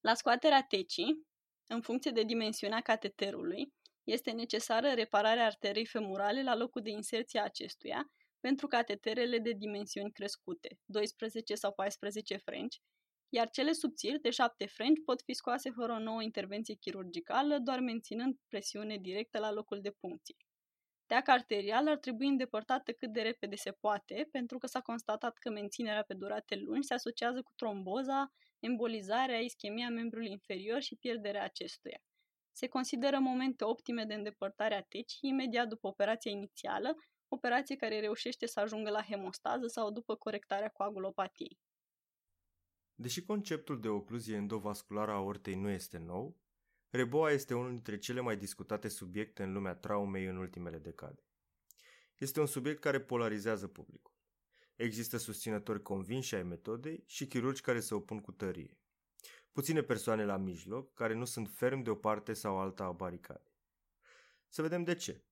La scoaterea tecii, în funcție de dimensiunea cateterului, este necesară repararea arterei femurale la locul de inserție a acestuia pentru cateterele de dimensiuni crescute, 12 sau 14 frenci, iar cele subțiri, de șapte frenci, pot fi scoase fără o nouă intervenție chirurgicală, doar menținând presiune directă la locul de puncție. Teaca arterială ar trebui îndepărtată cât de repede se poate, pentru că s-a constatat că menținerea pe durate lungi se asociază cu tromboza, embolizarea, ischemia membrului inferior și pierderea acestuia. Se consideră momente optime de îndepărtare a tecii imediat după operația inițială, operație care reușește să ajungă la hemostază sau după corectarea coagulopatiei. Deși conceptul de ocluzie endovasculară a ortei nu este nou, reboa este unul dintre cele mai discutate subiecte în lumea traumei în ultimele decade. Este un subiect care polarizează publicul. Există susținători convinși ai metodei și chirurgi care se opun cu tărie. puține persoane la mijloc care nu sunt ferm de o parte sau alta a baricadei. Să vedem de ce.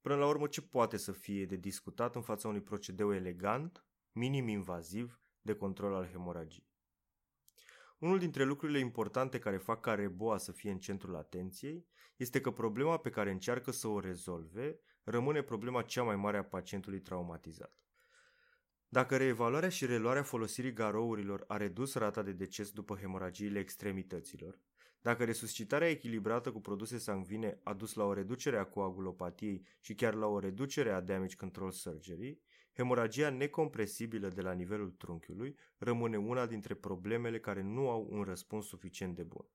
Până la urmă, ce poate să fie de discutat în fața unui procedeu elegant, minim invaziv, de control al hemoragiei? Unul dintre lucrurile importante care fac ca reboa să fie în centrul atenției este că problema pe care încearcă să o rezolve rămâne problema cea mai mare a pacientului traumatizat. Dacă reevaluarea și reluarea folosirii garourilor a redus rata de deces după hemoragiile extremităților, dacă resuscitarea echilibrată cu produse sanguine a dus la o reducere a coagulopatiei și chiar la o reducere a damage control surgery, hemoragia necompresibilă de la nivelul trunchiului rămâne una dintre problemele care nu au un răspuns suficient de bun.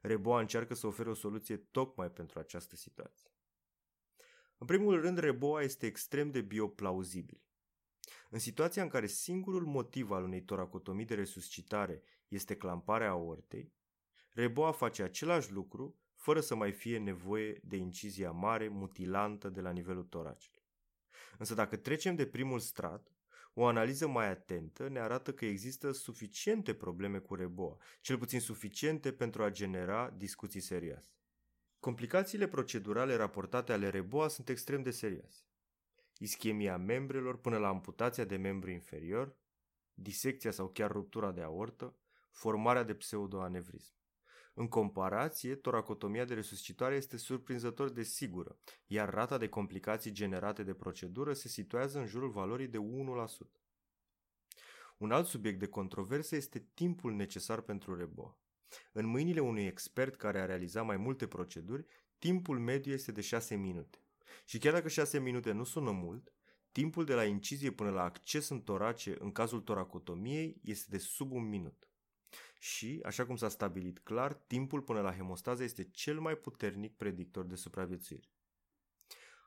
Reboa încearcă să ofere o soluție tocmai pentru această situație. În primul rând, reboa este extrem de bioplauzibil. În situația în care singurul motiv al unei toracotomii de resuscitare este clamparea aortei, reboa face același lucru fără să mai fie nevoie de incizia mare, mutilantă de la nivelul toracului. Însă dacă trecem de primul strat, o analiză mai atentă ne arată că există suficiente probleme cu reboa, cel puțin suficiente pentru a genera discuții serioase. Complicațiile procedurale raportate ale reboa sunt extrem de serioase. Ischemia membrelor până la amputația de membru inferior, disecția sau chiar ruptura de aortă, formarea de pseudoanevrism. În comparație, toracotomia de resuscitare este surprinzător de sigură, iar rata de complicații generate de procedură se situează în jurul valorii de 1%. Un alt subiect de controversă este timpul necesar pentru reboa. În mâinile unui expert care a realizat mai multe proceduri, timpul mediu este de 6 minute. Și chiar dacă 6 minute nu sună mult, timpul de la incizie până la acces în torace în cazul toracotomiei este de sub un minut. Și, așa cum s-a stabilit clar, timpul până la hemostază este cel mai puternic predictor de supraviețuire.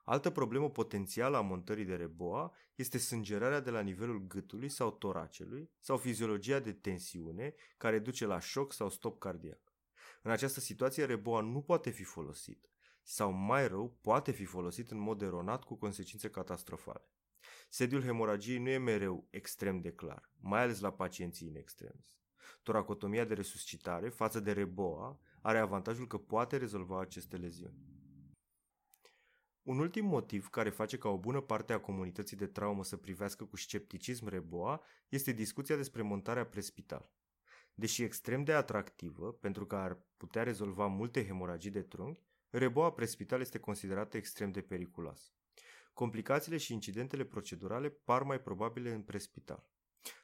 Altă problemă potențială a montării de reboa este sângerarea de la nivelul gâtului sau toracelui sau fiziologia de tensiune care duce la șoc sau stop cardiac. În această situație, reboa nu poate fi folosit sau, mai rău, poate fi folosit în mod eronat cu consecințe catastrofale. Sediul hemoragiei nu e mereu extrem de clar, mai ales la pacienții in extremis. Toracotomia de resuscitare, față de reboa, are avantajul că poate rezolva aceste leziuni. Un ultim motiv care face ca o bună parte a comunității de traumă să privească cu scepticism reboa este discuția despre montarea prespital. Deși extrem de atractivă, pentru că ar putea rezolva multe hemoragii de trunchi, reboa prespital este considerată extrem de periculoasă. Complicațiile și incidentele procedurale par mai probabile în prespital.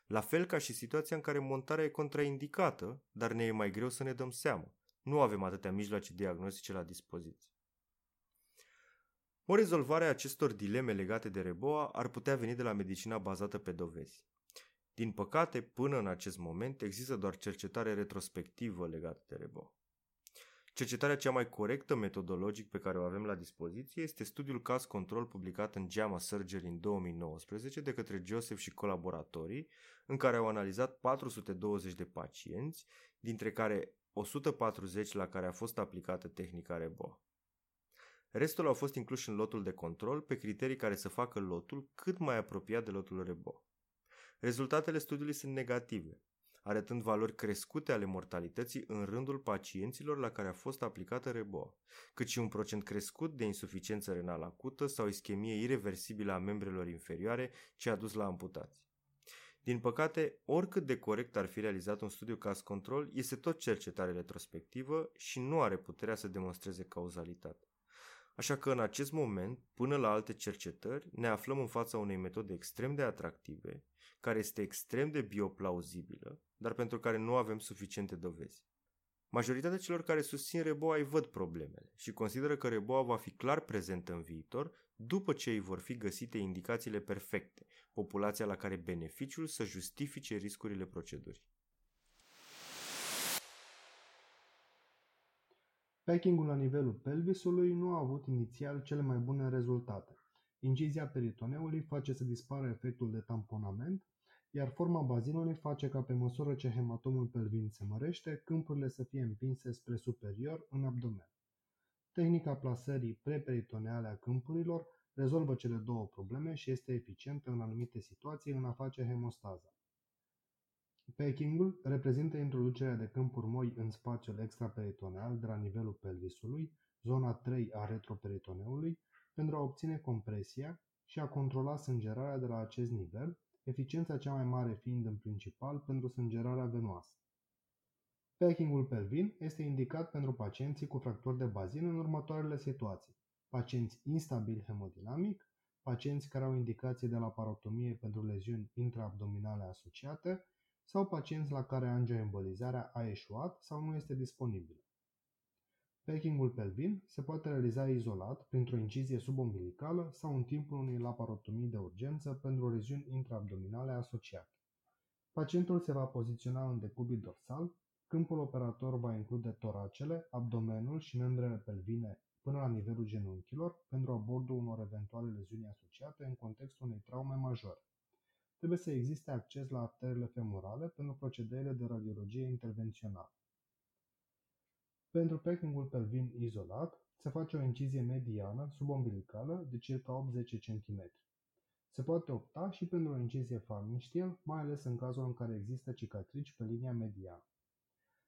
La fel ca și situația în care montarea e contraindicată, dar ne e mai greu să ne dăm seama. Nu avem atâtea mijloace diagnostice la dispoziție. O rezolvare a acestor dileme legate de reboa ar putea veni de la medicina bazată pe dovezi. Din păcate, până în acest moment, există doar cercetare retrospectivă legată de reboa. Cercetarea cea mai corectă metodologic pe care o avem la dispoziție este studiul caz control publicat în JAMA Surgery în 2019 de către Joseph și colaboratorii, în care au analizat 420 de pacienți, dintre care 140 la care a fost aplicată tehnica REBOA. Restul au fost incluși în lotul de control pe criterii care să facă lotul cât mai apropiat de lotul REBOA. Rezultatele studiului sunt negative, arătând valori crescute ale mortalității în rândul pacienților la care a fost aplicată reboa, cât și un procent crescut de insuficiență renală acută sau ischemie irreversibilă a membrelor inferioare ce a dus la amputații. Din păcate, oricât de corect ar fi realizat un studiu caz control, este tot cercetare retrospectivă și nu are puterea să demonstreze cauzalitate. Așa că în acest moment, până la alte cercetări, ne aflăm în fața unei metode extrem de atractive, care este extrem de bioplauzibilă, dar pentru care nu avem suficiente dovezi. Majoritatea celor care susțin reboa îi văd problemele și consideră că reboa va fi clar prezentă în viitor după ce îi vor fi găsite indicațiile perfecte, populația la care beneficiul să justifice riscurile procedurii. Packingul la nivelul pelvisului nu a avut inițial cele mai bune rezultate. Incizia peritoneului face să dispară efectul de tamponament, iar forma bazinului face ca pe măsură ce hematomul pelvin se mărește, câmpurile să fie împinse spre superior în abdomen. Tehnica plasării preperitoneale a câmpurilor rezolvă cele două probleme și este eficientă în anumite situații în a face hemostaza. Packingul reprezintă introducerea de câmpuri moi în spațiul extraperitoneal de la nivelul pelvisului, zona 3 a retroperitoneului, pentru a obține compresia și a controla sângerarea de la acest nivel, eficiența cea mai mare fiind în principal pentru sângerarea venoasă. Packingul pelvin este indicat pentru pacienții cu fracturi de bazin în următoarele situații. Pacienți instabili hemodinamic, pacienți care au indicații de laparotomie pentru leziuni intraabdominale asociate sau pacienți la care angioembolizarea a eșuat sau nu este disponibilă. Packingul pelvin se poate realiza izolat printr-o incizie subombilicală sau în timpul unei laparotomii de urgență pentru leziuni intraabdominale asociate. Pacientul se va poziționa în decubit dorsal, câmpul operator va include toracele, abdomenul și membrele pelvine până la nivelul genunchilor pentru abordul unor eventuale leziuni asociate în contextul unei traume majore. Trebuie să existe acces la arterele femorale pentru procedele de radiologie intervențională. Pentru packingul pelvin izolat, se face o incizie mediană subombilicală de circa 80 cm. Se poate opta și pentru o incizie farmiștiel, mai ales în cazul în care există cicatrici pe linia mediană.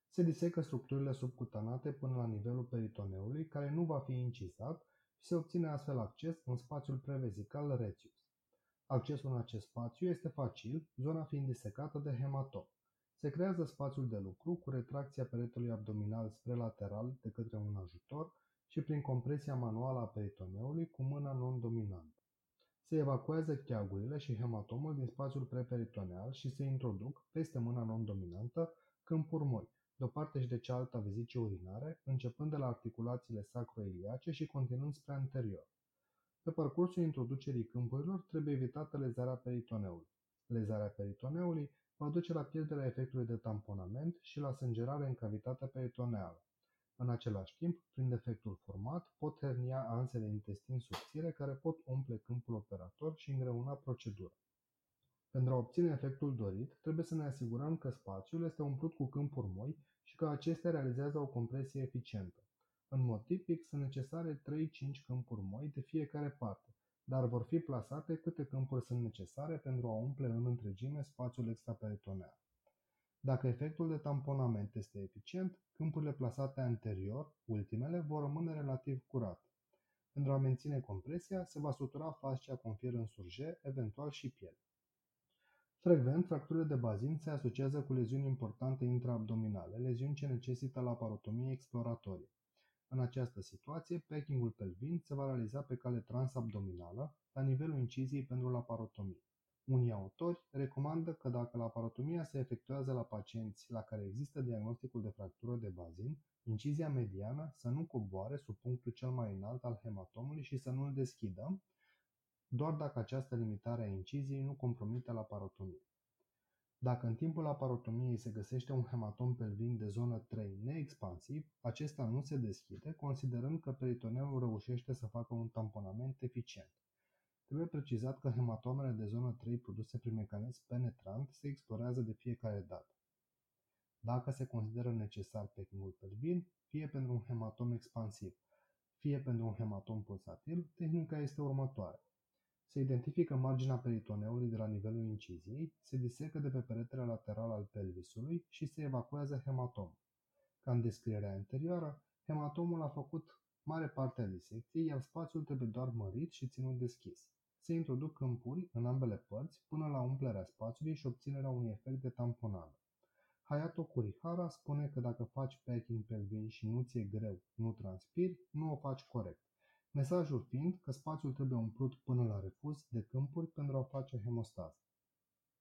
Se disecă structurile subcutanate până la nivelul peritoneului, care nu va fi incizat și se obține astfel acces în spațiul prevezical retius. Accesul în acest spațiu este facil, zona fiind disecată de hematom. Se creează spațiul de lucru cu retracția peretelui abdominal spre lateral de către un ajutor și prin compresia manuală a peritoneului cu mâna non-dominantă. Se evacuează cheagurile și hematomul din spațiul preperitoneal și se introduc, peste mâna non-dominantă, câmpuri moi, de o parte și de cealaltă a vezicii urinare, începând de la articulațiile sacroiliace și continuând spre anterior. Pe parcursul introducerii câmpurilor trebuie evitată lezarea peritoneului. Lezarea peritoneului va duce la pierderea efectului de tamponament și la sângerare în cavitatea peritoneală. În același timp, prin defectul format, pot hernia anse de intestin subțire care pot umple câmpul operator și îngreuna procedura. Pentru a obține efectul dorit, trebuie să ne asigurăm că spațiul este umplut cu câmpuri moi și că acestea realizează o compresie eficientă. În mod tipic sunt necesare 3-5 câmpuri moi de fiecare parte, dar vor fi plasate câte câmpuri sunt necesare pentru a umple în întregime spațiul extraperitoneal. Dacă efectul de tamponament este eficient, câmpurile plasate anterior, ultimele, vor rămâne relativ curate. Pentru a menține compresia, se va sutura fascia cu un fier în surge, eventual și piele. Frecvent, fracturile de bazin se asociază cu leziuni importante intraabdominale, leziuni ce necesită laparotomie exploratorie. În această situație, packingul pelvin se va realiza pe cale transabdominală, la nivelul inciziei pentru laparotomie. Unii autori recomandă că dacă laparotomia se efectuează la pacienți la care există diagnosticul de fractură de bazin, incizia mediană să nu coboare sub punctul cel mai înalt al hematomului și să nu-l deschidă, doar dacă această limitare a inciziei nu compromite laparotomia. Dacă în timpul aparotomiei se găsește un hematom pelvin de zonă 3 neexpansiv, acesta nu se deschide, considerând că peritoneul reușește să facă un tamponament eficient. Trebuie precizat că hematomele de zonă 3 produse prin mecanism penetrant se explorează de fiecare dată. Dacă se consideră necesar pechingul pelvin, fie pentru un hematom expansiv, fie pentru un hematom pulsatil, tehnica este următoarea. Se identifică marginea peritoneului de la nivelul inciziei, se disecă de pe peretele lateral al pelvisului și se evacuează hematom. Ca în descrierea anterioară, hematomul a făcut mare parte a disecției, iar spațiul trebuie doar mărit și ținut deschis. Se introduc câmpuri în ambele părți până la umplerea spațiului și obținerea unui efect de tamponare. Hayato Kurihara spune că dacă faci packing pelvin și nu ți-e greu, nu transpiri, nu o faci corect. Mesajul fiind că spațiul trebuie umplut până la refuz de câmpuri pentru a face hemostază.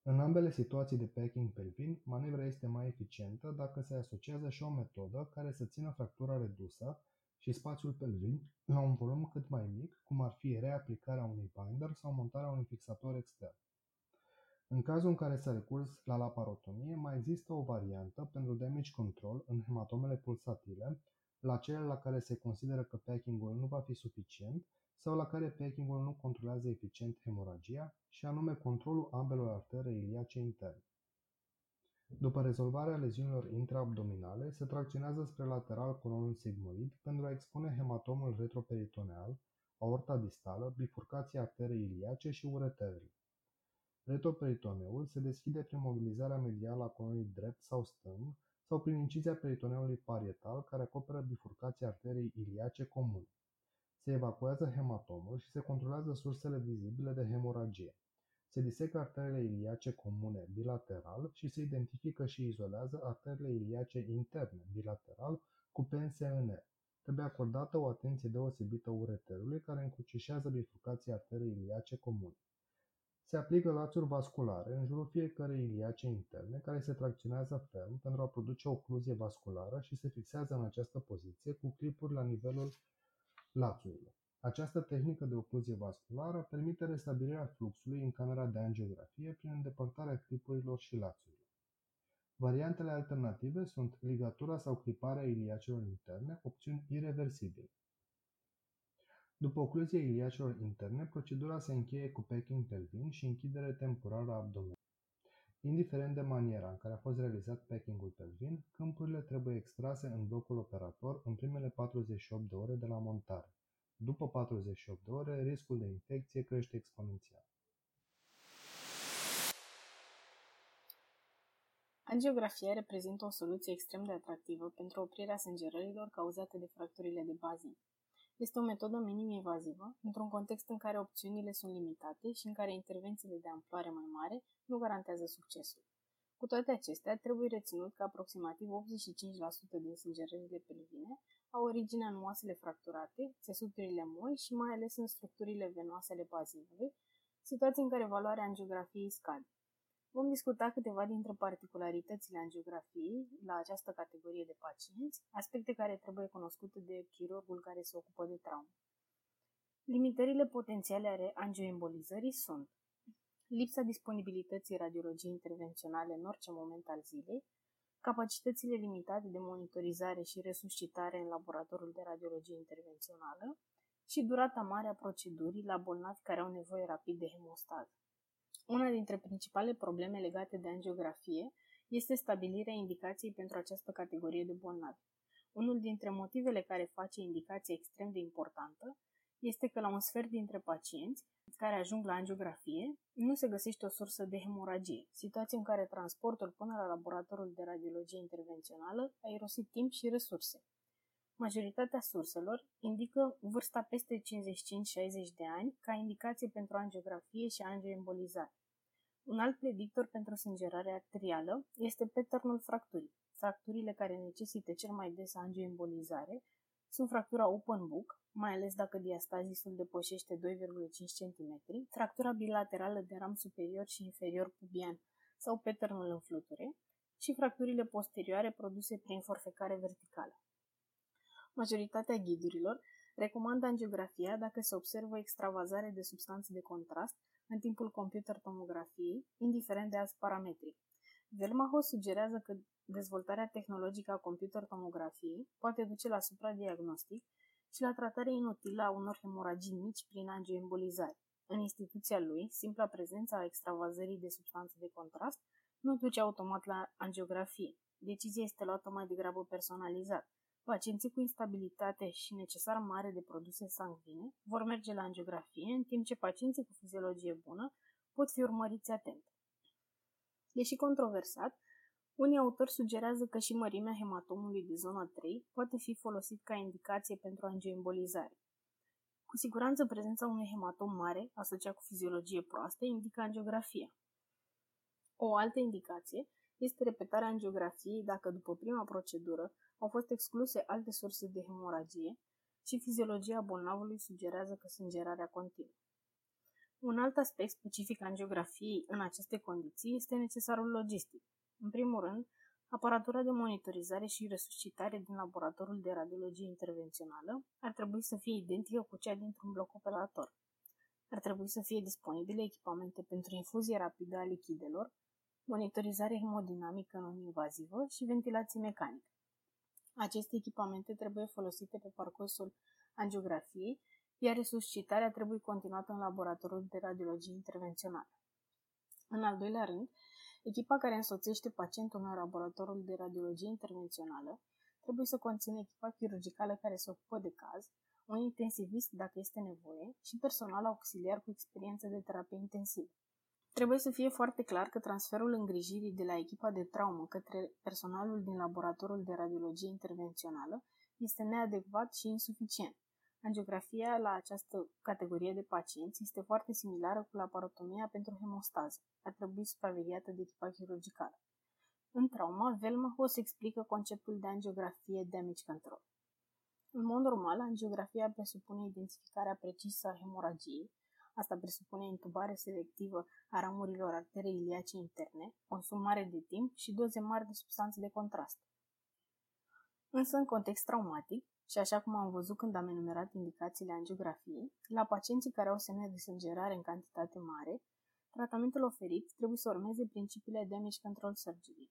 În ambele situații de packing pelvin, manevra este mai eficientă dacă se asociază și o metodă care să țină fractura redusă și spațiul pelvin la un volum cât mai mic, cum ar fi reaplicarea unui binder sau montarea unui fixator extern. În cazul în care s-a recurs la laparotomie, mai există o variantă pentru damage control în hematomele pulsatile, la cele la care se consideră că packingul nu va fi suficient sau la care packingul nu controlează eficient hemoragia, și anume controlul ambelor artere iliace interne. După rezolvarea leziunilor intraabdominale, se tracționează spre lateral colonul sigmoid pentru a expune hematomul retroperitoneal, aorta distală, bifurcația arterei iliace și ureterele. Retroperitoneul se deschide prin mobilizarea medială a colonii drept sau stâng sau prin incizia peritoneului parietal care acoperă bifurcația arteriei iliace comune. Se evacuează hematomul și se controlează sursele vizibile de hemoragie. Se disecă arterele iliace comune bilateral și se identifică și izolează arterele iliace interne bilateral cu pense în ele. Trebuie acordată o atenție deosebită ureterului care încrucișează bifurcația arterei iliace comune. Se aplică lațuri vasculare în jurul fiecărei iliace interne care se tracționează ferm pentru a produce o ocluzie vasculară și se fixează în această poziție cu clipuri la nivelul lațurilor. Această tehnică de ocluzie vasculară permite restabilirea fluxului în camera de angiografie prin îndepărtarea clipurilor și lațurilor. Variantele alternative sunt ligatura sau cliparea iliacelor interne, opțiuni irreversibile. După ocluzie iliacelor interne, procedura se încheie cu packing pelvin și închidere temporară a abdomenului. Indiferent de maniera în care a fost realizat packingul pelvin, câmpurile trebuie extrase în blocul operator în primele 48 de ore de la montare. După 48 de ore, riscul de infecție crește exponențial. Angiografia reprezintă o soluție extrem de atractivă pentru oprirea sângerărilor cauzate de fracturile de bazin. Este o metodă minim-invazivă, într-un context în care opțiunile sunt limitate și în care intervențiile de amploare mai mare nu garantează succesul. Cu toate acestea, trebuie reținut că aproximativ 85% din sângerările pelvine au originea în oasele fracturate, țesuturile moi și mai ales în structurile venoase ale bazinului, situații în care valoarea angiografiei scade. Vom discuta câteva dintre particularitățile angiografiei la această categorie de pacienți, aspecte care trebuie cunoscute de chirurgul care se ocupă de traumă. Limitările potențiale ale angioembolizării sunt lipsa disponibilității radiologiei intervenționale în orice moment al zilei, capacitățile limitate de monitorizare și resuscitare în laboratorul de radiologie intervențională și durata mare a procedurii la bolnavi care au nevoie rapid de hemostază. Una dintre principalele probleme legate de angiografie este stabilirea indicației pentru această categorie de bolnavi. Unul dintre motivele care face indicația extrem de importantă este că la un sfert dintre pacienți care ajung la angiografie nu se găsește o sursă de hemoragie, situație în care transportul până la laboratorul de radiologie intervențională a irosit timp și resurse. Majoritatea surselor indică vârsta peste 55-60 de ani ca indicație pentru angiografie și angioembolizare. Un alt predictor pentru sângerare arterială este patternul fracturii. Fracturile care necesită cel mai des angioembolizare sunt fractura open book, mai ales dacă diastazisul depășește 2,5 cm, fractura bilaterală de ram superior și inferior pubian sau patternul în fluture și fracturile posterioare produse prin forfecare verticală. Majoritatea ghidurilor recomandă angiografia dacă se observă extravazare de substanțe de contrast în timpul computer tomografiei, indiferent de alți parametri. Velmaho sugerează că dezvoltarea tehnologică a computer tomografiei poate duce la supradiagnostic și la tratarea inutilă a unor hemoragii mici prin angioembolizare. În instituția lui, simpla prezența a extravazării de substanțe de contrast nu duce automat la angiografie. Decizia este luată mai degrabă personalizat. Pacienții cu instabilitate și necesar mare de produse sanguine vor merge la angiografie, în timp ce pacienții cu fiziologie bună pot fi urmăriți atent. Deși controversat, unii autori sugerează că și mărimea hematomului de zona 3 poate fi folosit ca indicație pentru angioembolizare. Cu siguranță prezența unui hematom mare, asociat cu fiziologie proastă, indică angiografia. O altă indicație este repetarea angiografiei dacă după prima procedură au fost excluse alte surse de hemoragie și fiziologia bolnavului sugerează că sângerarea continuă. Un alt aspect specific angiografiei în aceste condiții este necesarul logistic. În primul rând, aparatura de monitorizare și resuscitare din laboratorul de radiologie intervențională ar trebui să fie identică cu cea dintr-un bloc operator. Ar trebui să fie disponibile echipamente pentru infuzie rapidă a lichidelor, monitorizare hemodinamică non-invazivă și ventilație mecanică. Aceste echipamente trebuie folosite pe parcursul angiografiei, iar resuscitarea trebuie continuată în laboratorul de radiologie intervențională. În al doilea rând, echipa care însoțește pacientul în laboratorul de radiologie intervențională trebuie să conțină echipa chirurgicală care se ocupă de caz, un intensivist dacă este nevoie și personal auxiliar cu experiență de terapie intensivă. Trebuie să fie foarte clar că transferul îngrijirii de la echipa de traumă către personalul din laboratorul de radiologie intervențională este neadecvat și insuficient. Angiografia la această categorie de pacienți este foarte similară cu laparotomia pentru hemostază. Ar trebui supravegheată de echipa chirurgicală. În trauma, Velmahos explică conceptul de angiografie damage control. În mod normal, angiografia presupune identificarea precisă a hemoragiei, asta presupune intubare selectivă a ramurilor arterei iliace interne, consum mare de timp și doze mari de substanțe de contrast. Însă, în context traumatic, și așa cum am văzut când am enumerat indicațiile angiografiei, la pacienții care au semne de sângerare în cantitate mare, tratamentul oferit trebuie să urmeze principiile damage control surgery.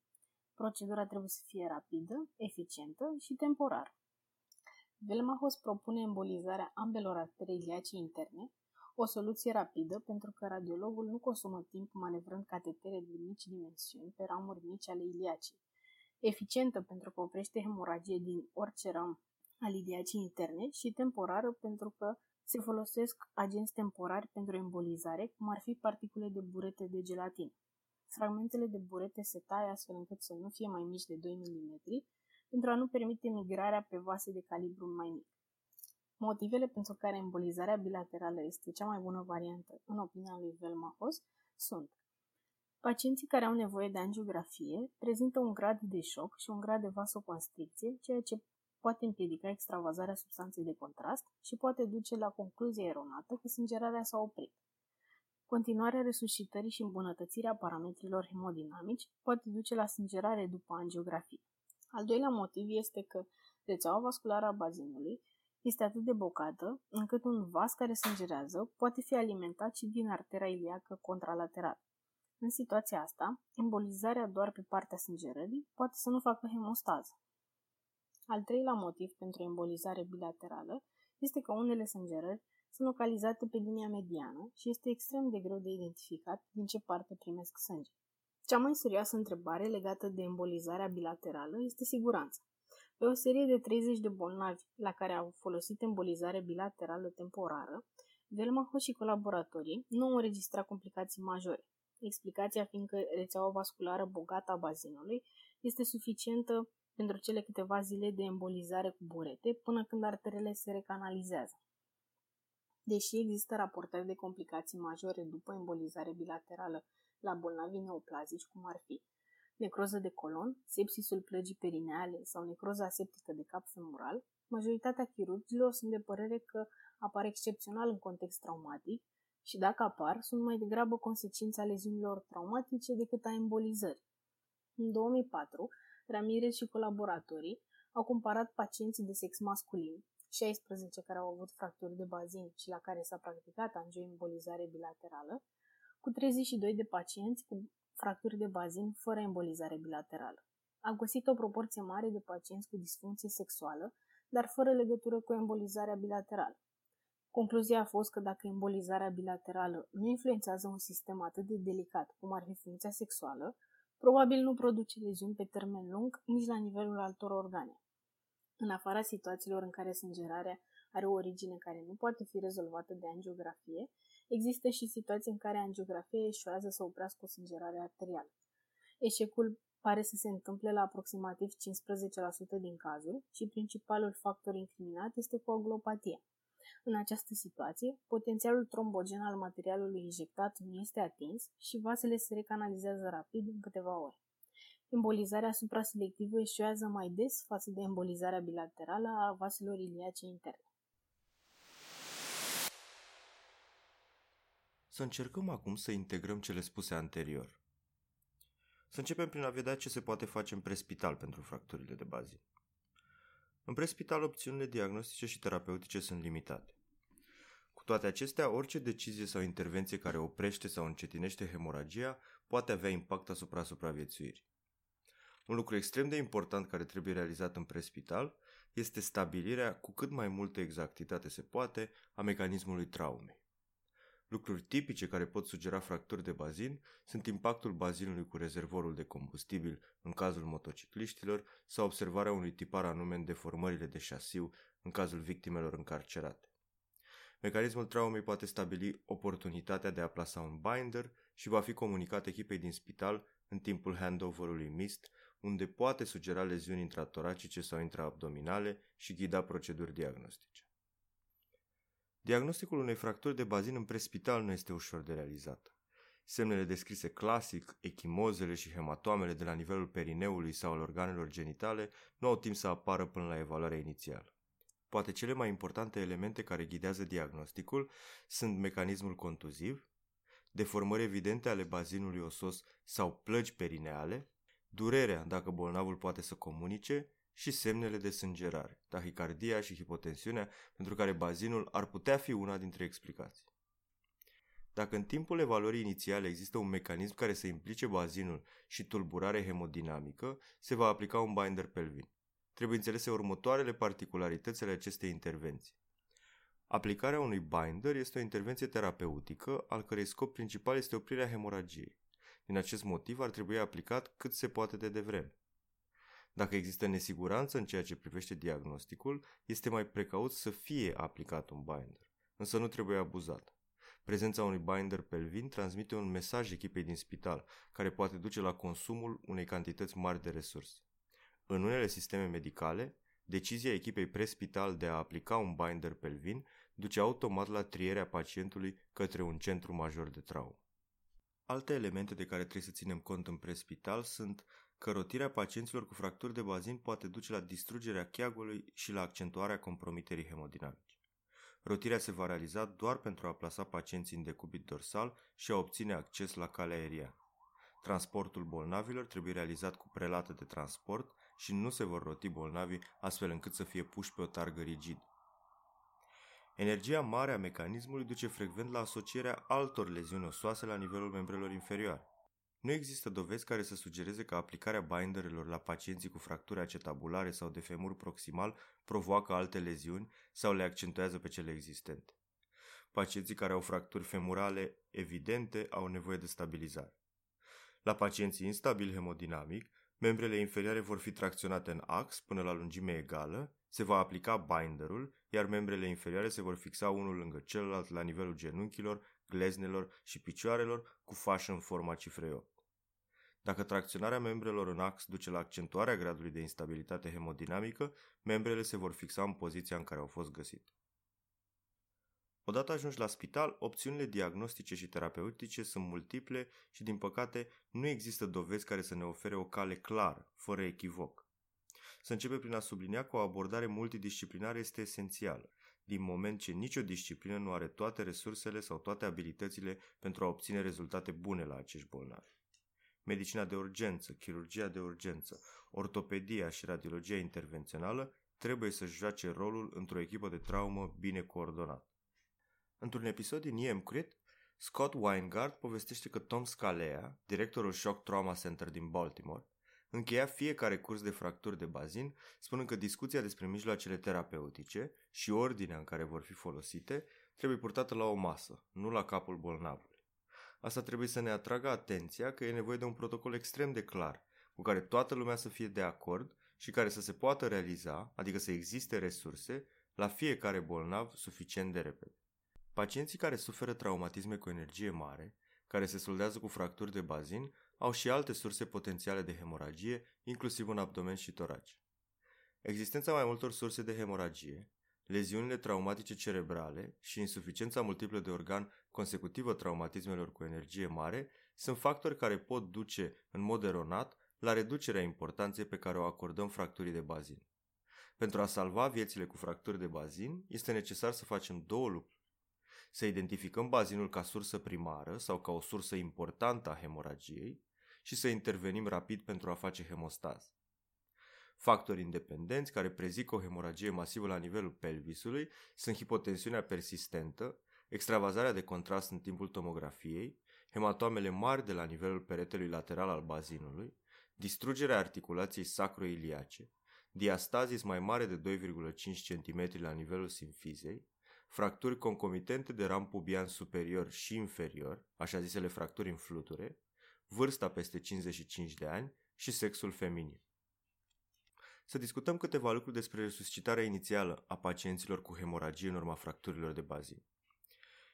Procedura trebuie să fie rapidă, eficientă și temporară. Velmahos propune embolizarea ambelor arterei iliace interne, o soluție rapidă pentru că radiologul nu consumă timp manevrând catetere de mici dimensiuni pe ramuri mici ale iliacii. Eficientă pentru că oprește hemoragie din orice ram al iliacii interne și temporară pentru că se folosesc agenți temporari pentru embolizare, cum ar fi particule de burete de gelatină. Fragmentele de burete se taie astfel încât să nu fie mai mici de 2 mm pentru a nu permite migrarea pe vase de calibru mai mic. Motivele pentru care embolizarea bilaterală este cea mai bună variantă, în opinia lui Velmahos, sunt Pacienții care au nevoie de angiografie prezintă un grad de șoc și un grad de vasoconstricție, ceea ce poate împiedica extravazarea substanței de contrast și poate duce la concluzia eronată că sângerarea s-a oprit. Continuarea resuscitării și îmbunătățirea parametrilor hemodinamici poate duce la sângerare după angiografie. Al doilea motiv este că rețeaua vasculară a bazinului este atât de bocată încât un vas care sângerează poate fi alimentat și din artera iliacă contralaterală. În situația asta, embolizarea doar pe partea sângerării poate să nu facă hemostază. Al treilea motiv pentru embolizare bilaterală este că unele sângerări sunt localizate pe linia mediană și este extrem de greu de identificat din ce parte primesc sânge. Cea mai serioasă întrebare legată de embolizarea bilaterală este siguranța. Pe o serie de 30 de bolnavi la care au folosit embolizare bilaterală temporară, Velmaho și colaboratorii nu au înregistrat complicații majore. Explicația fiind că rețeaua vasculară bogată a bazinului este suficientă pentru cele câteva zile de embolizare cu burete până când arterele se recanalizează. Deși există raportări de complicații majore după embolizare bilaterală la bolnavi neoplazici, cum ar fi necroză de colon, sepsisul plăgii perineale sau necroza septică de cap femoral, majoritatea chirurgilor sunt de părere că apar excepțional în context traumatic și dacă apar, sunt mai degrabă consecința leziunilor traumatice decât a embolizării. În 2004, Ramirez și colaboratorii au comparat pacienții de sex masculin, 16 care au avut fracturi de bazin și la care s-a practicat angioembolizare bilaterală, cu 32 de pacienți cu fracturi de bazin fără embolizare bilaterală. A găsit o proporție mare de pacienți cu disfuncție sexuală, dar fără legătură cu embolizarea bilaterală. Concluzia a fost că dacă embolizarea bilaterală nu influențează un sistem atât de delicat cum ar fi funcția sexuală, probabil nu produce leziuni pe termen lung nici la nivelul altor organe. În afara situațiilor în care sângerarea are o origine care nu poate fi rezolvată de angiografie, există și situații în care angiografia eșuează să oprească o sângerare arterială. Eșecul pare să se întâmple la aproximativ 15% din cazuri și principalul factor incriminat este coagulopatia. În această situație, potențialul trombogen al materialului injectat nu este atins și vasele se recanalizează rapid în câteva ore. Embolizarea supraselectivă eșuează mai des față de embolizarea bilaterală a vaselor iliace interne. Să încercăm acum să integrăm cele spuse anterior. Să începem prin a vedea ce se poate face în prespital pentru fracturile de bazin. În prespital, opțiunile diagnostice și terapeutice sunt limitate. Cu toate acestea, orice decizie sau intervenție care oprește sau încetinește hemoragia poate avea impact asupra supraviețuirii. Un lucru extrem de important care trebuie realizat în prespital este stabilirea cu cât mai multă exactitate se poate a mecanismului traumei. Lucruri tipice care pot sugera fracturi de bazin sunt impactul bazinului cu rezervorul de combustibil în cazul motocicliștilor sau observarea unui tipar anume în deformările de șasiu în cazul victimelor încarcerate. Mecanismul traumei poate stabili oportunitatea de a plasa un binder și va fi comunicat echipei din spital în timpul handover-ului MIST, unde poate sugera leziuni intratoracice sau intraabdominale și ghida proceduri diagnostice. Diagnosticul unei fracturi de bazin în prespital nu este ușor de realizat. Semnele descrise clasic, echimozele și hematoamele de la nivelul perineului sau al organelor genitale nu au timp să apară până la evaluarea inițială. Poate cele mai importante elemente care ghidează diagnosticul sunt mecanismul contuziv, deformări evidente ale bazinului osos sau plăgi perineale, durerea dacă bolnavul poate să comunice și semnele de sângerare, tahicardia și hipotensiunea, pentru care bazinul ar putea fi una dintre explicații. Dacă în timpul evaluării inițiale există un mecanism care să implice bazinul și tulburare hemodinamică, se va aplica un binder pelvin. Trebuie înțelese următoarele particularități ale acestei intervenții. Aplicarea unui binder este o intervenție terapeutică, al cărei scop principal este oprirea hemoragiei. Din acest motiv ar trebui aplicat cât se poate de devreme. Dacă există nesiguranță în ceea ce privește diagnosticul, este mai precaut să fie aplicat un binder, însă nu trebuie abuzat. Prezența unui binder pelvin transmite un mesaj echipei din spital, care poate duce la consumul unei cantități mari de resurse. În unele sisteme medicale, decizia echipei prespital de a aplica un binder pelvin duce automat la trierea pacientului către un centru major de traumă. Alte elemente de care trebuie să ținem cont în prespital sunt că rotirea pacienților cu fracturi de bazin poate duce la distrugerea cheagului și la accentuarea compromiterii hemodinamice. Rotirea se va realiza doar pentru a plasa pacienții în decubit dorsal și a obține acces la calea aeriană. Transportul bolnavilor trebuie realizat cu prelată de transport și nu se vor roti bolnavii astfel încât să fie puși pe o targă rigid. Energia mare a mecanismului duce frecvent la asocierea altor leziuni osoase la nivelul membrelor inferioare. Nu există dovezi care să sugereze că aplicarea binderelor la pacienții cu fracturi acetabulare sau de femur proximal provoacă alte leziuni sau le accentuează pe cele existente. Pacienții care au fracturi femurale evidente au nevoie de stabilizare. La pacienții instabili hemodinamic, membrele inferioare vor fi tracționate în ax până la lungime egală, se va aplica binderul, iar membrele inferioare se vor fixa unul lângă celălalt la nivelul genunchilor, gleznelor și picioarelor cu fașă în forma cifrei 8. Dacă tracționarea membrelor în ax duce la accentuarea gradului de instabilitate hemodinamică, membrele se vor fixa în poziția în care au fost găsite. Odată ajungi la spital, opțiunile diagnostice și terapeutice sunt multiple și, din păcate, nu există dovezi care să ne ofere o cale clară, fără echivoc. Să începe prin a sublinia că o abordare multidisciplinară este esențială, din moment ce nicio disciplină nu are toate resursele sau toate abilitățile pentru a obține rezultate bune la acești bolnavi medicina de urgență, chirurgia de urgență, ortopedia și radiologia intervențională trebuie să joace rolul într-o echipă de traumă bine coordonată. Într-un episod din EM Crit, Scott Weingart povestește că Tom Scalea, directorul Shock Trauma Center din Baltimore, încheia fiecare curs de fracturi de bazin, spunând că discuția despre mijloacele terapeutice și ordinea în care vor fi folosite trebuie purtată la o masă, nu la capul bolnavului. Asta trebuie să ne atragă atenția că e nevoie de un protocol extrem de clar, cu care toată lumea să fie de acord și care să se poată realiza, adică să existe resurse, la fiecare bolnav suficient de repede. Pacienții care suferă traumatisme cu energie mare, care se soldează cu fracturi de bazin, au și alte surse potențiale de hemoragie, inclusiv în abdomen și torace. Existența mai multor surse de hemoragie, leziunile traumatice cerebrale și insuficiența multiplă de organ consecutivă traumatismelor cu energie mare sunt factori care pot duce, în mod eronat, la reducerea importanței pe care o acordăm fracturii de bazin. Pentru a salva viețile cu fracturi de bazin, este necesar să facem două lucruri. Să identificăm bazinul ca sursă primară sau ca o sursă importantă a hemoragiei și să intervenim rapid pentru a face hemostază. Factori independenți care prezic o hemoragie masivă la nivelul pelvisului sunt hipotensiunea persistentă, extravazarea de contrast în timpul tomografiei, hematoamele mari de la nivelul peretelui lateral al bazinului, distrugerea articulației sacroiliace, diastazis mai mare de 2,5 cm la nivelul simfizei, fracturi concomitente de ram pubian superior și inferior, așa zisele fracturi în fluture, vârsta peste 55 de ani și sexul feminin să discutăm câteva lucruri despre resuscitarea inițială a pacienților cu hemoragie în urma fracturilor de bazin.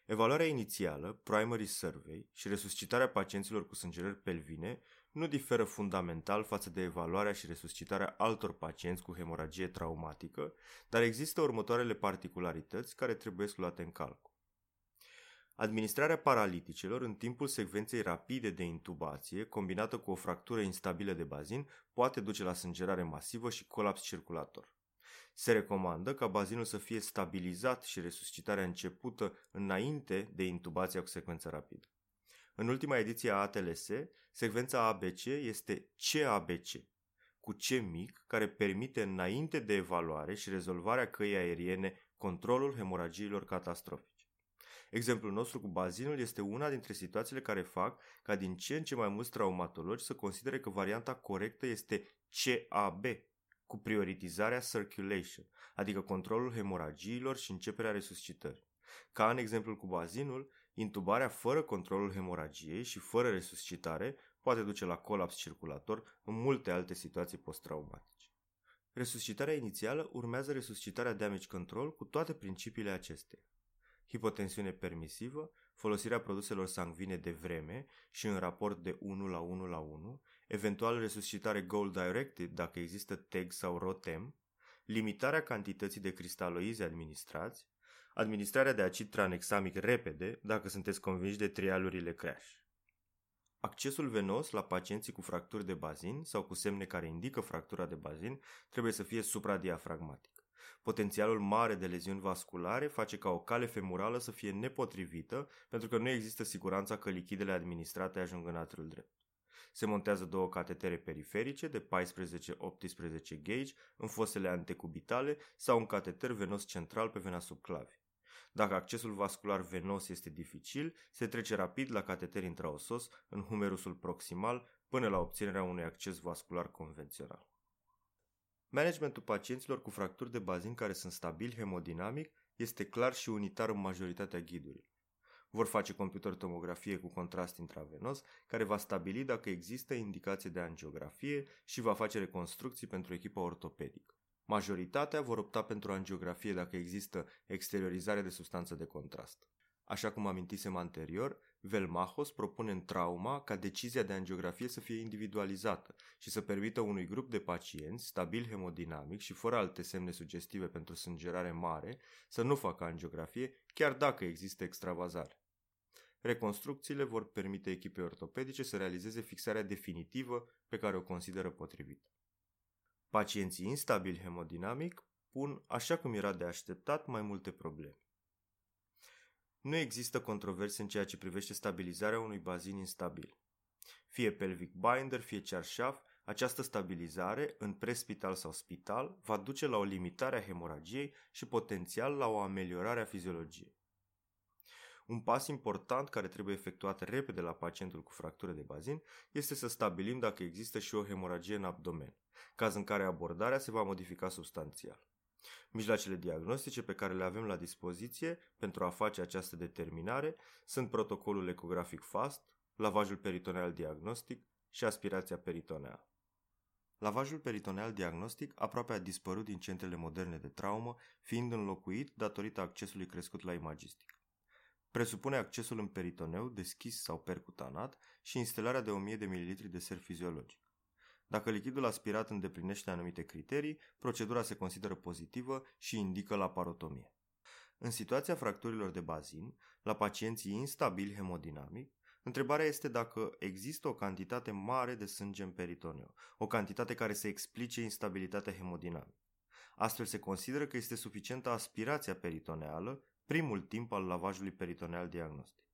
Evaluarea inițială, primary survey, și resuscitarea pacienților cu sângerări pelvine nu diferă fundamental față de evaluarea și resuscitarea altor pacienți cu hemoragie traumatică, dar există următoarele particularități care trebuie luate în calcul. Administrarea paraliticelor în timpul secvenței rapide de intubație, combinată cu o fractură instabilă de bazin, poate duce la sângerare masivă și colaps circulator. Se recomandă ca bazinul să fie stabilizat și resuscitarea începută înainte de intubația cu secvență rapidă. În ultima ediție a ATLS, secvența ABC este CABC, cu C mic, care permite înainte de evaluare și rezolvarea căii aeriene controlul hemoragiilor catastrofice. Exemplul nostru cu bazinul este una dintre situațiile care fac ca din ce în ce mai mulți traumatologi să considere că varianta corectă este CAB, cu prioritizarea circulation, adică controlul hemoragiilor și începerea resuscitării. Ca în exemplul cu bazinul, intubarea fără controlul hemoragiei și fără resuscitare poate duce la colaps circulator în multe alte situații post-traumatice. Resuscitarea inițială urmează resuscitarea damage control cu toate principiile acesteia. Hipotensiune permisivă, folosirea produselor sanguine de vreme și în raport de 1 la 1 la 1, eventual resuscitare goal-directed dacă există TEG sau ROTEM, limitarea cantității de cristaloizi administrați, administrarea de acid tranexamic repede dacă sunteți convinși de trialurile crash. Accesul venos la pacienții cu fracturi de bazin sau cu semne care indică fractura de bazin trebuie să fie supradiafragmatic. Potențialul mare de leziuni vasculare face ca o cale femurală să fie nepotrivită pentru că nu există siguranța că lichidele administrate ajung în atriul drept. Se montează două catetere periferice de 14-18 gauge în fosele antecubitale sau un cateter venos central pe vena subclavie. Dacă accesul vascular venos este dificil, se trece rapid la cateter intraosos în humerusul proximal până la obținerea unui acces vascular convențional. Managementul pacienților cu fracturi de bazin care sunt stabili hemodinamic este clar și unitar în majoritatea ghidurilor. Vor face computer tomografie cu contrast intravenos, care va stabili dacă există indicație de angiografie și va face reconstrucții pentru echipa ortopedică. Majoritatea vor opta pentru angiografie dacă există exteriorizare de substanță de contrast. Așa cum amintisem anterior, Velmachos propune în trauma ca decizia de angiografie să fie individualizată și să permită unui grup de pacienți stabil hemodinamic și fără alte semne sugestive pentru sângerare mare să nu facă angiografie chiar dacă există extravazare. Reconstrucțiile vor permite echipei ortopedice să realizeze fixarea definitivă pe care o consideră potrivită. Pacienții instabili hemodinamic pun, așa cum era de așteptat, mai multe probleme. Nu există controverse în ceea ce privește stabilizarea unui bazin instabil. Fie pelvic binder, fie cearșaf, această stabilizare, în prespital sau spital, va duce la o limitare a hemoragiei și potențial la o ameliorare a fiziologiei. Un pas important care trebuie efectuat repede la pacientul cu fractură de bazin este să stabilim dacă există și o hemoragie în abdomen, caz în care abordarea se va modifica substanțial. Mijloacele diagnostice pe care le avem la dispoziție pentru a face această determinare sunt protocolul ecografic FAST, lavajul peritoneal diagnostic și aspirația peritoneală. Lavajul peritoneal diagnostic aproape a dispărut din centrele moderne de traumă, fiind înlocuit datorită accesului crescut la imagistic. Presupune accesul în peritoneu deschis sau percutanat și instalarea de 1000 de ml de ser fiziologic. Dacă lichidul aspirat îndeplinește anumite criterii, procedura se consideră pozitivă și indică laparotomie. În situația fracturilor de bazin, la pacienții instabili hemodinamic, întrebarea este dacă există o cantitate mare de sânge în peritoneu, o cantitate care să explice instabilitatea hemodinamică. Astfel se consideră că este suficientă aspirația peritoneală, primul timp al lavajului peritoneal diagnostic.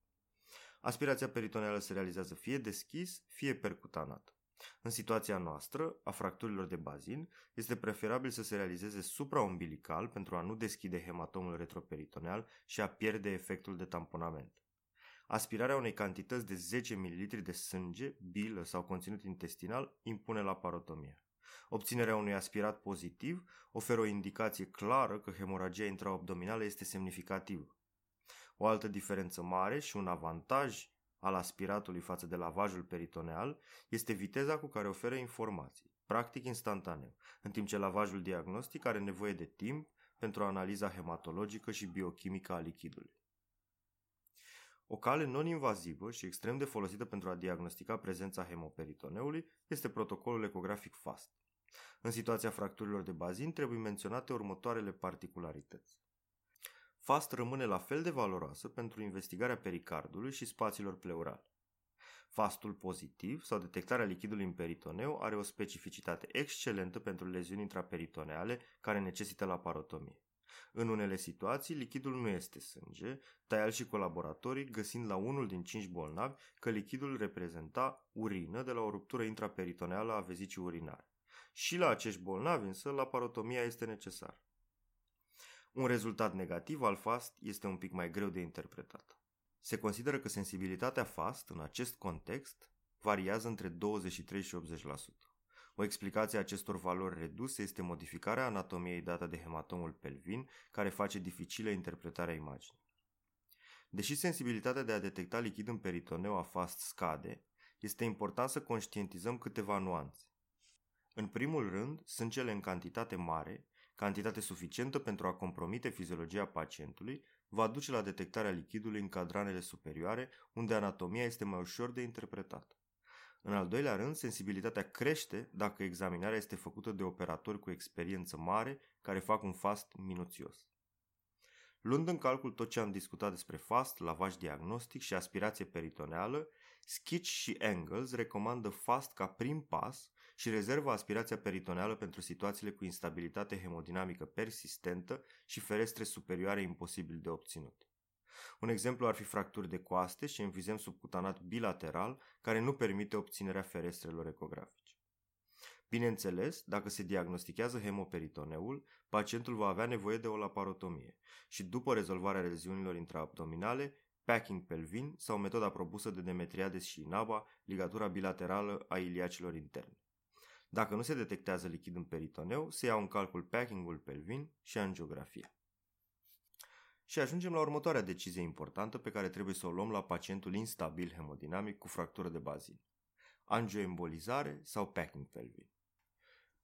Aspirația peritoneală se realizează fie deschis, fie percutanat. În situația noastră, a fracturilor de bazin, este preferabil să se realizeze supraumbilical pentru a nu deschide hematomul retroperitoneal și a pierde efectul de tamponament. Aspirarea unei cantități de 10 ml de sânge, bilă sau conținut intestinal impune la parotomie. Obținerea unui aspirat pozitiv oferă o indicație clară că hemoragia intraabdominală este semnificativă. O altă diferență mare și un avantaj al aspiratului față de lavajul peritoneal este viteza cu care oferă informații, practic instantaneu, în timp ce lavajul diagnostic are nevoie de timp pentru analiza hematologică și biochimică a lichidului. O cale non-invazivă și extrem de folosită pentru a diagnostica prezența hemoperitoneului este protocolul ecografic FAST. În situația fracturilor de bazin trebuie menționate următoarele particularități. FAST rămâne la fel de valoroasă pentru investigarea pericardului și spațiilor pleurale. Fastul pozitiv sau detectarea lichidului în peritoneu are o specificitate excelentă pentru leziuni intraperitoneale care necesită laparotomie. În unele situații, lichidul nu este sânge, Taial și colaboratorii găsind la unul din cinci bolnavi că lichidul reprezenta urină de la o ruptură intraperitoneală a vezicii urinare. Și la acești bolnavi însă laparotomia este necesară. Un rezultat negativ al FAST este un pic mai greu de interpretat. Se consideră că sensibilitatea FAST în acest context variază între 23 și 80%. O explicație a acestor valori reduse este modificarea anatomiei dată de hematomul pelvin, care face dificilă interpretarea imaginii. Deși sensibilitatea de a detecta lichid în peritoneu a FAST scade, este important să conștientizăm câteva nuanțe. În primul rând, sângele în cantitate mare, cantitate suficientă pentru a compromite fiziologia pacientului, va duce la detectarea lichidului în cadranele superioare, unde anatomia este mai ușor de interpretat. În al doilea rând, sensibilitatea crește dacă examinarea este făcută de operatori cu experiență mare care fac un fast minuțios. Luând în calcul tot ce am discutat despre fast, lavaj diagnostic și aspirație peritoneală, Skitch și Engels recomandă fast ca prim pas și rezervă aspirația peritoneală pentru situațiile cu instabilitate hemodinamică persistentă și ferestre superioare imposibil de obținut. Un exemplu ar fi fracturi de coaste și enfizem subcutanat bilateral care nu permite obținerea ferestrelor ecografice. Bineînțeles, dacă se diagnostichează hemoperitoneul, pacientul va avea nevoie de o laparotomie și după rezolvarea leziunilor intraabdominale, packing pelvin sau metoda propusă de Demetriades și Inaba, ligatura bilaterală a iliacilor interne. Dacă nu se detectează lichid în peritoneu, se iau în calcul packingul pelvin și angiografia. Și ajungem la următoarea decizie importantă pe care trebuie să o luăm la pacientul instabil hemodinamic cu fractură de bazin. Angioembolizare sau packing pelvin.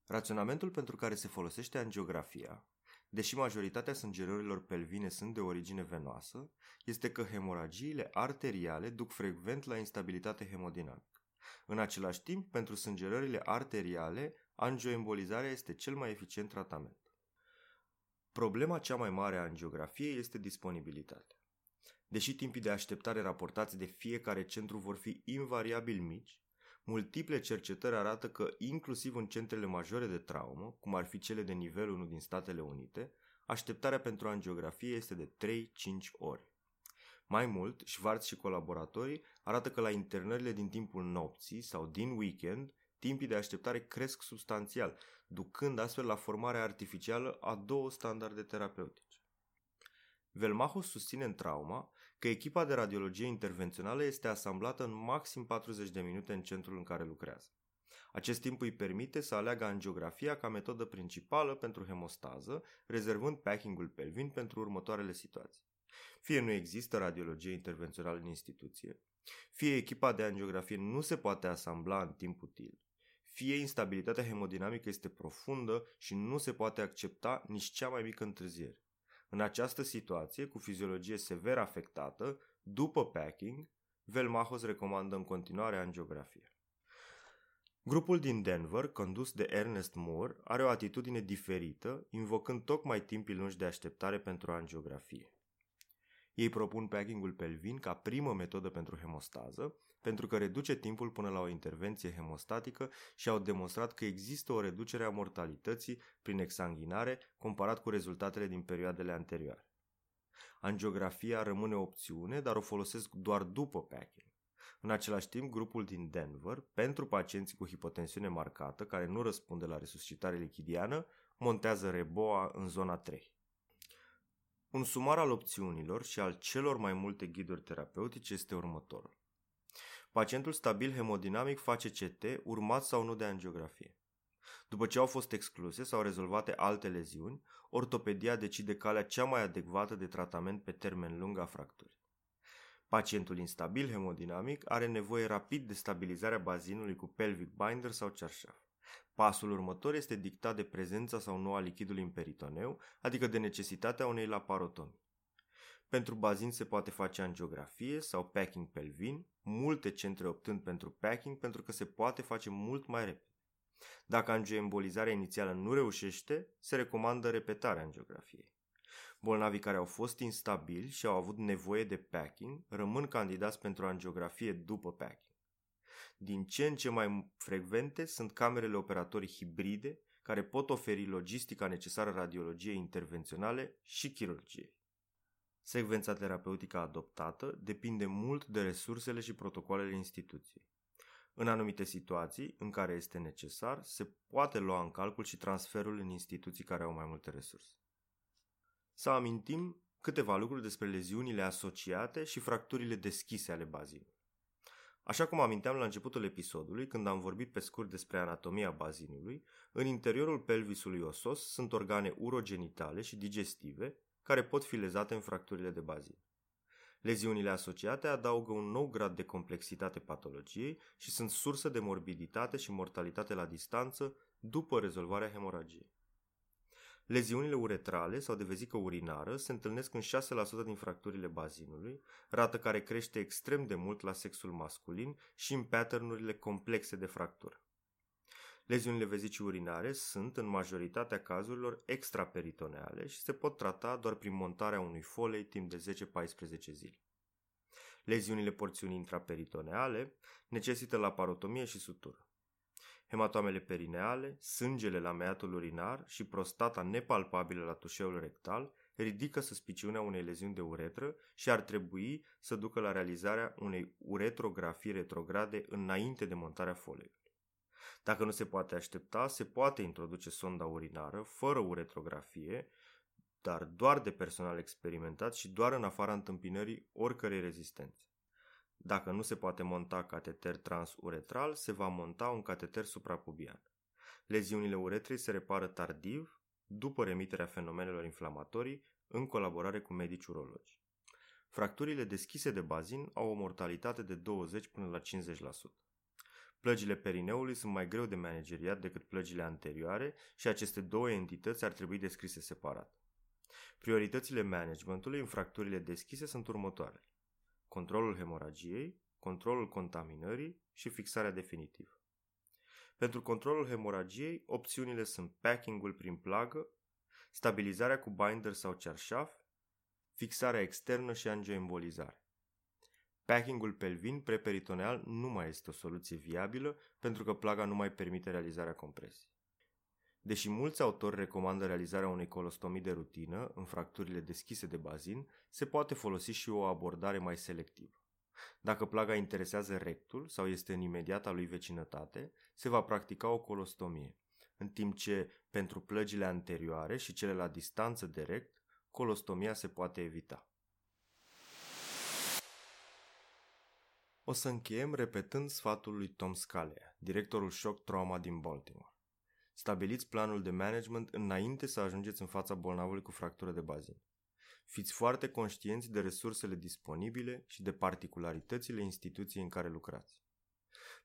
Raționamentul pentru care se folosește angiografia, deși majoritatea sângerărilor pelvine sunt de origine venoasă, este că hemoragiile arteriale duc frecvent la instabilitate hemodinamică. În același timp, pentru sângerările arteriale, angioembolizarea este cel mai eficient tratament. Problema cea mai mare a angiografiei este disponibilitatea. Deși timpii de așteptare raportați de fiecare centru vor fi invariabil mici, multiple cercetări arată că, inclusiv în centrele majore de traumă, cum ar fi cele de nivel 1 din Statele Unite, așteptarea pentru angiografie este de 3-5 ori. Mai mult, Schwarz și colaboratorii arată că la internările din timpul nopții sau din weekend, timpii de așteptare cresc substanțial, ducând astfel la formarea artificială a două standarde terapeutice. Velmachos susține în trauma că echipa de radiologie intervențională este asamblată în maxim 40 de minute în centrul în care lucrează. Acest timp îi permite să aleagă angiografia ca metodă principală pentru hemostază, rezervând packingul pelvin pentru următoarele situații. Fie nu există radiologie intervențională în instituție, fie echipa de angiografie nu se poate asambla în timp util, fie instabilitatea hemodinamică este profundă și nu se poate accepta nici cea mai mică întârziere. În această situație, cu fiziologie sever afectată, după packing, Velmachos recomandă în continuare angiografie. Grupul din Denver, condus de Ernest Moore, are o atitudine diferită, invocând tocmai timpii lungi de așteptare pentru angiografie. Ei propun packingul pelvin ca primă metodă pentru hemostază, pentru că reduce timpul până la o intervenție hemostatică și au demonstrat că există o reducere a mortalității prin exsanguinare comparat cu rezultatele din perioadele anterioare. Angiografia rămâne o opțiune, dar o folosesc doar după packing. În același timp, grupul din Denver, pentru pacienții cu hipotensiune marcată care nu răspunde la resuscitare lichidiană, montează reboa în zona 3. Un sumar al opțiunilor și al celor mai multe ghiduri terapeutice este următorul. Pacientul stabil hemodinamic face CT, urmat sau nu de angiografie. După ce au fost excluse sau rezolvate alte leziuni, ortopedia decide calea cea mai adecvată de tratament pe termen lung a fracturii. Pacientul instabil hemodinamic are nevoie rapid de stabilizarea bazinului cu pelvic binder sau cearșaf. Pasul următor este dictat de prezența sau nu a lichidului în peritoneu, adică de necesitatea unei laparotomii. Pentru bazin se poate face angiografie sau packing pelvin, multe centre optând pentru packing pentru că se poate face mult mai repede. Dacă angioembolizarea inițială nu reușește, se recomandă repetarea angiografiei. Bolnavii care au fost instabili și au avut nevoie de packing rămân candidați pentru angiografie după packing. Din ce în ce mai frecvente sunt camerele operatorii hibride care pot oferi logistica necesară radiologiei intervenționale și chirurgiei. Secvența terapeutică adoptată depinde mult de resursele și protocoalele instituției. În anumite situații în care este necesar, se poate lua în calcul și transferul în instituții care au mai multe resurse. Să amintim câteva lucruri despre leziunile asociate și fracturile deschise ale bazinului. Așa cum aminteam la începutul episodului, când am vorbit pe scurt despre anatomia bazinului, în interiorul pelvisului osos sunt organe urogenitale și digestive care pot fi lezate în fracturile de bazin. Leziunile asociate adaugă un nou grad de complexitate patologiei și sunt sursă de morbiditate și mortalitate la distanță după rezolvarea hemoragiei. Leziunile uretrale sau de vezică urinară se întâlnesc în 6% din fracturile bazinului, rată care crește extrem de mult la sexul masculin și în patternurile complexe de fractură. Leziunile vezicii urinare sunt, în majoritatea cazurilor, extraperitoneale și se pot trata doar prin montarea unui folei timp de 10-14 zile. Leziunile porțiunii intraperitoneale necesită laparotomie și sutură. Hematoamele perineale, sângele la meatul urinar și prostata nepalpabilă la tușeul rectal ridică suspiciunea unei leziuni de uretră și ar trebui să ducă la realizarea unei uretrografii retrograde înainte de montarea foleiului. Dacă nu se poate aștepta, se poate introduce sonda urinară fără uretrografie, dar doar de personal experimentat și doar în afara întâmpinării oricărei rezistențe. Dacă nu se poate monta cateter transuretral, se va monta un cateter suprapubian. Leziunile uretrei se repară tardiv, după remiterea fenomenelor inflamatorii, în colaborare cu medici urologi. Fracturile deschise de bazin au o mortalitate de 20 până la 50%. Plăgile perineului sunt mai greu de manageriat decât plăgile anterioare și aceste două entități ar trebui descrise separat. Prioritățile managementului în fracturile deschise sunt următoarele. Controlul hemoragiei, controlul contaminării și fixarea definitivă. Pentru controlul hemoragiei, opțiunile sunt packingul prin plagă, stabilizarea cu binder sau cerșaf, fixarea externă și angioembolizare. Packingul pelvin preperitoneal nu mai este o soluție viabilă pentru că plaga nu mai permite realizarea compresiei. Deși mulți autori recomandă realizarea unei colostomii de rutină în fracturile deschise de bazin, se poate folosi și o abordare mai selectivă. Dacă plaga interesează rectul sau este în imediata lui vecinătate, se va practica o colostomie, în timp ce, pentru plăgile anterioare și cele la distanță de rect, colostomia se poate evita. O să încheiem repetând sfatul lui Tom Scalia, directorul Shock Trauma din Baltimore. Stabiliți planul de management înainte să ajungeți în fața bolnavului cu fractură de bazin. Fiți foarte conștienți de resursele disponibile și de particularitățile instituției în care lucrați.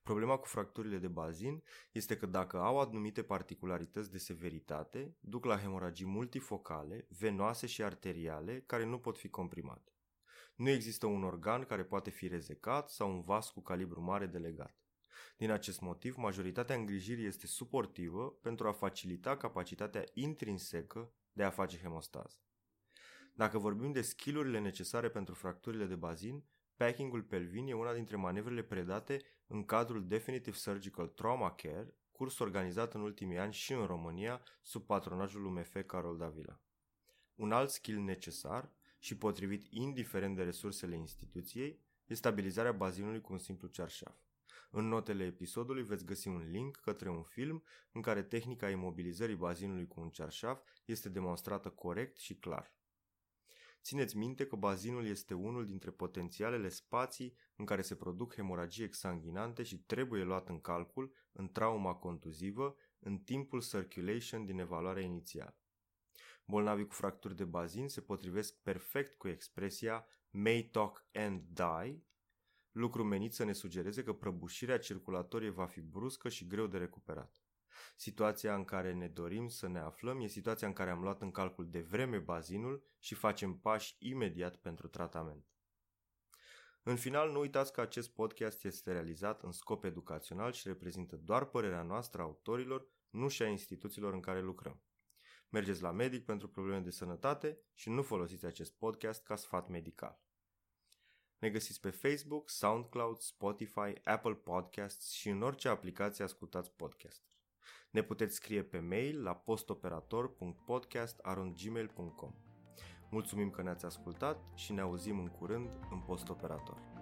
Problema cu fracturile de bazin este că dacă au anumite particularități de severitate, duc la hemoragii multifocale, venoase și arteriale care nu pot fi comprimate. Nu există un organ care poate fi rezecat sau un vas cu calibru mare delegat. Din acest motiv, majoritatea îngrijirii este suportivă pentru a facilita capacitatea intrinsecă de a face hemostază. Dacă vorbim de skillurile necesare pentru fracturile de bazin, packingul pelvin e una dintre manevrele predate în cadrul Definitive Surgical Trauma Care, curs organizat în ultimii ani și în România sub patronajul UMF Carol Davila. Un alt skill necesar și potrivit indiferent de resursele instituției, e stabilizarea bazinului cu un simplu cearșaf. În notele episodului veți găsi un link către un film în care tehnica imobilizării bazinului cu un cearșaf este demonstrată corect și clar. Țineți minte că bazinul este unul dintre potențialele spații în care se produc hemoragii exsanguinante și trebuie luat în calcul în trauma contuzivă în timpul circulation din evaluarea inițială. Bolnavii cu fracturi de bazin se potrivesc perfect cu expresia may talk and die, lucru menit să ne sugereze că prăbușirea circulatorie va fi bruscă și greu de recuperat. Situația în care ne dorim să ne aflăm e situația în care am luat în calcul de vreme bazinul și facem pași imediat pentru tratament. În final, nu uitați că acest podcast este realizat în scop educațional și reprezintă doar părerea noastră a autorilor, nu și a instituțiilor în care lucrăm. Mergeți la medic pentru probleme de sănătate și nu folosiți acest podcast ca sfat medical. Ne găsiți pe Facebook, SoundCloud, Spotify, Apple Podcasts și în orice aplicație ascultați podcast. Ne puteți scrie pe mail la postoperator.podcast.gmail.com Mulțumim că ne-ați ascultat și ne auzim în curând în postoperator.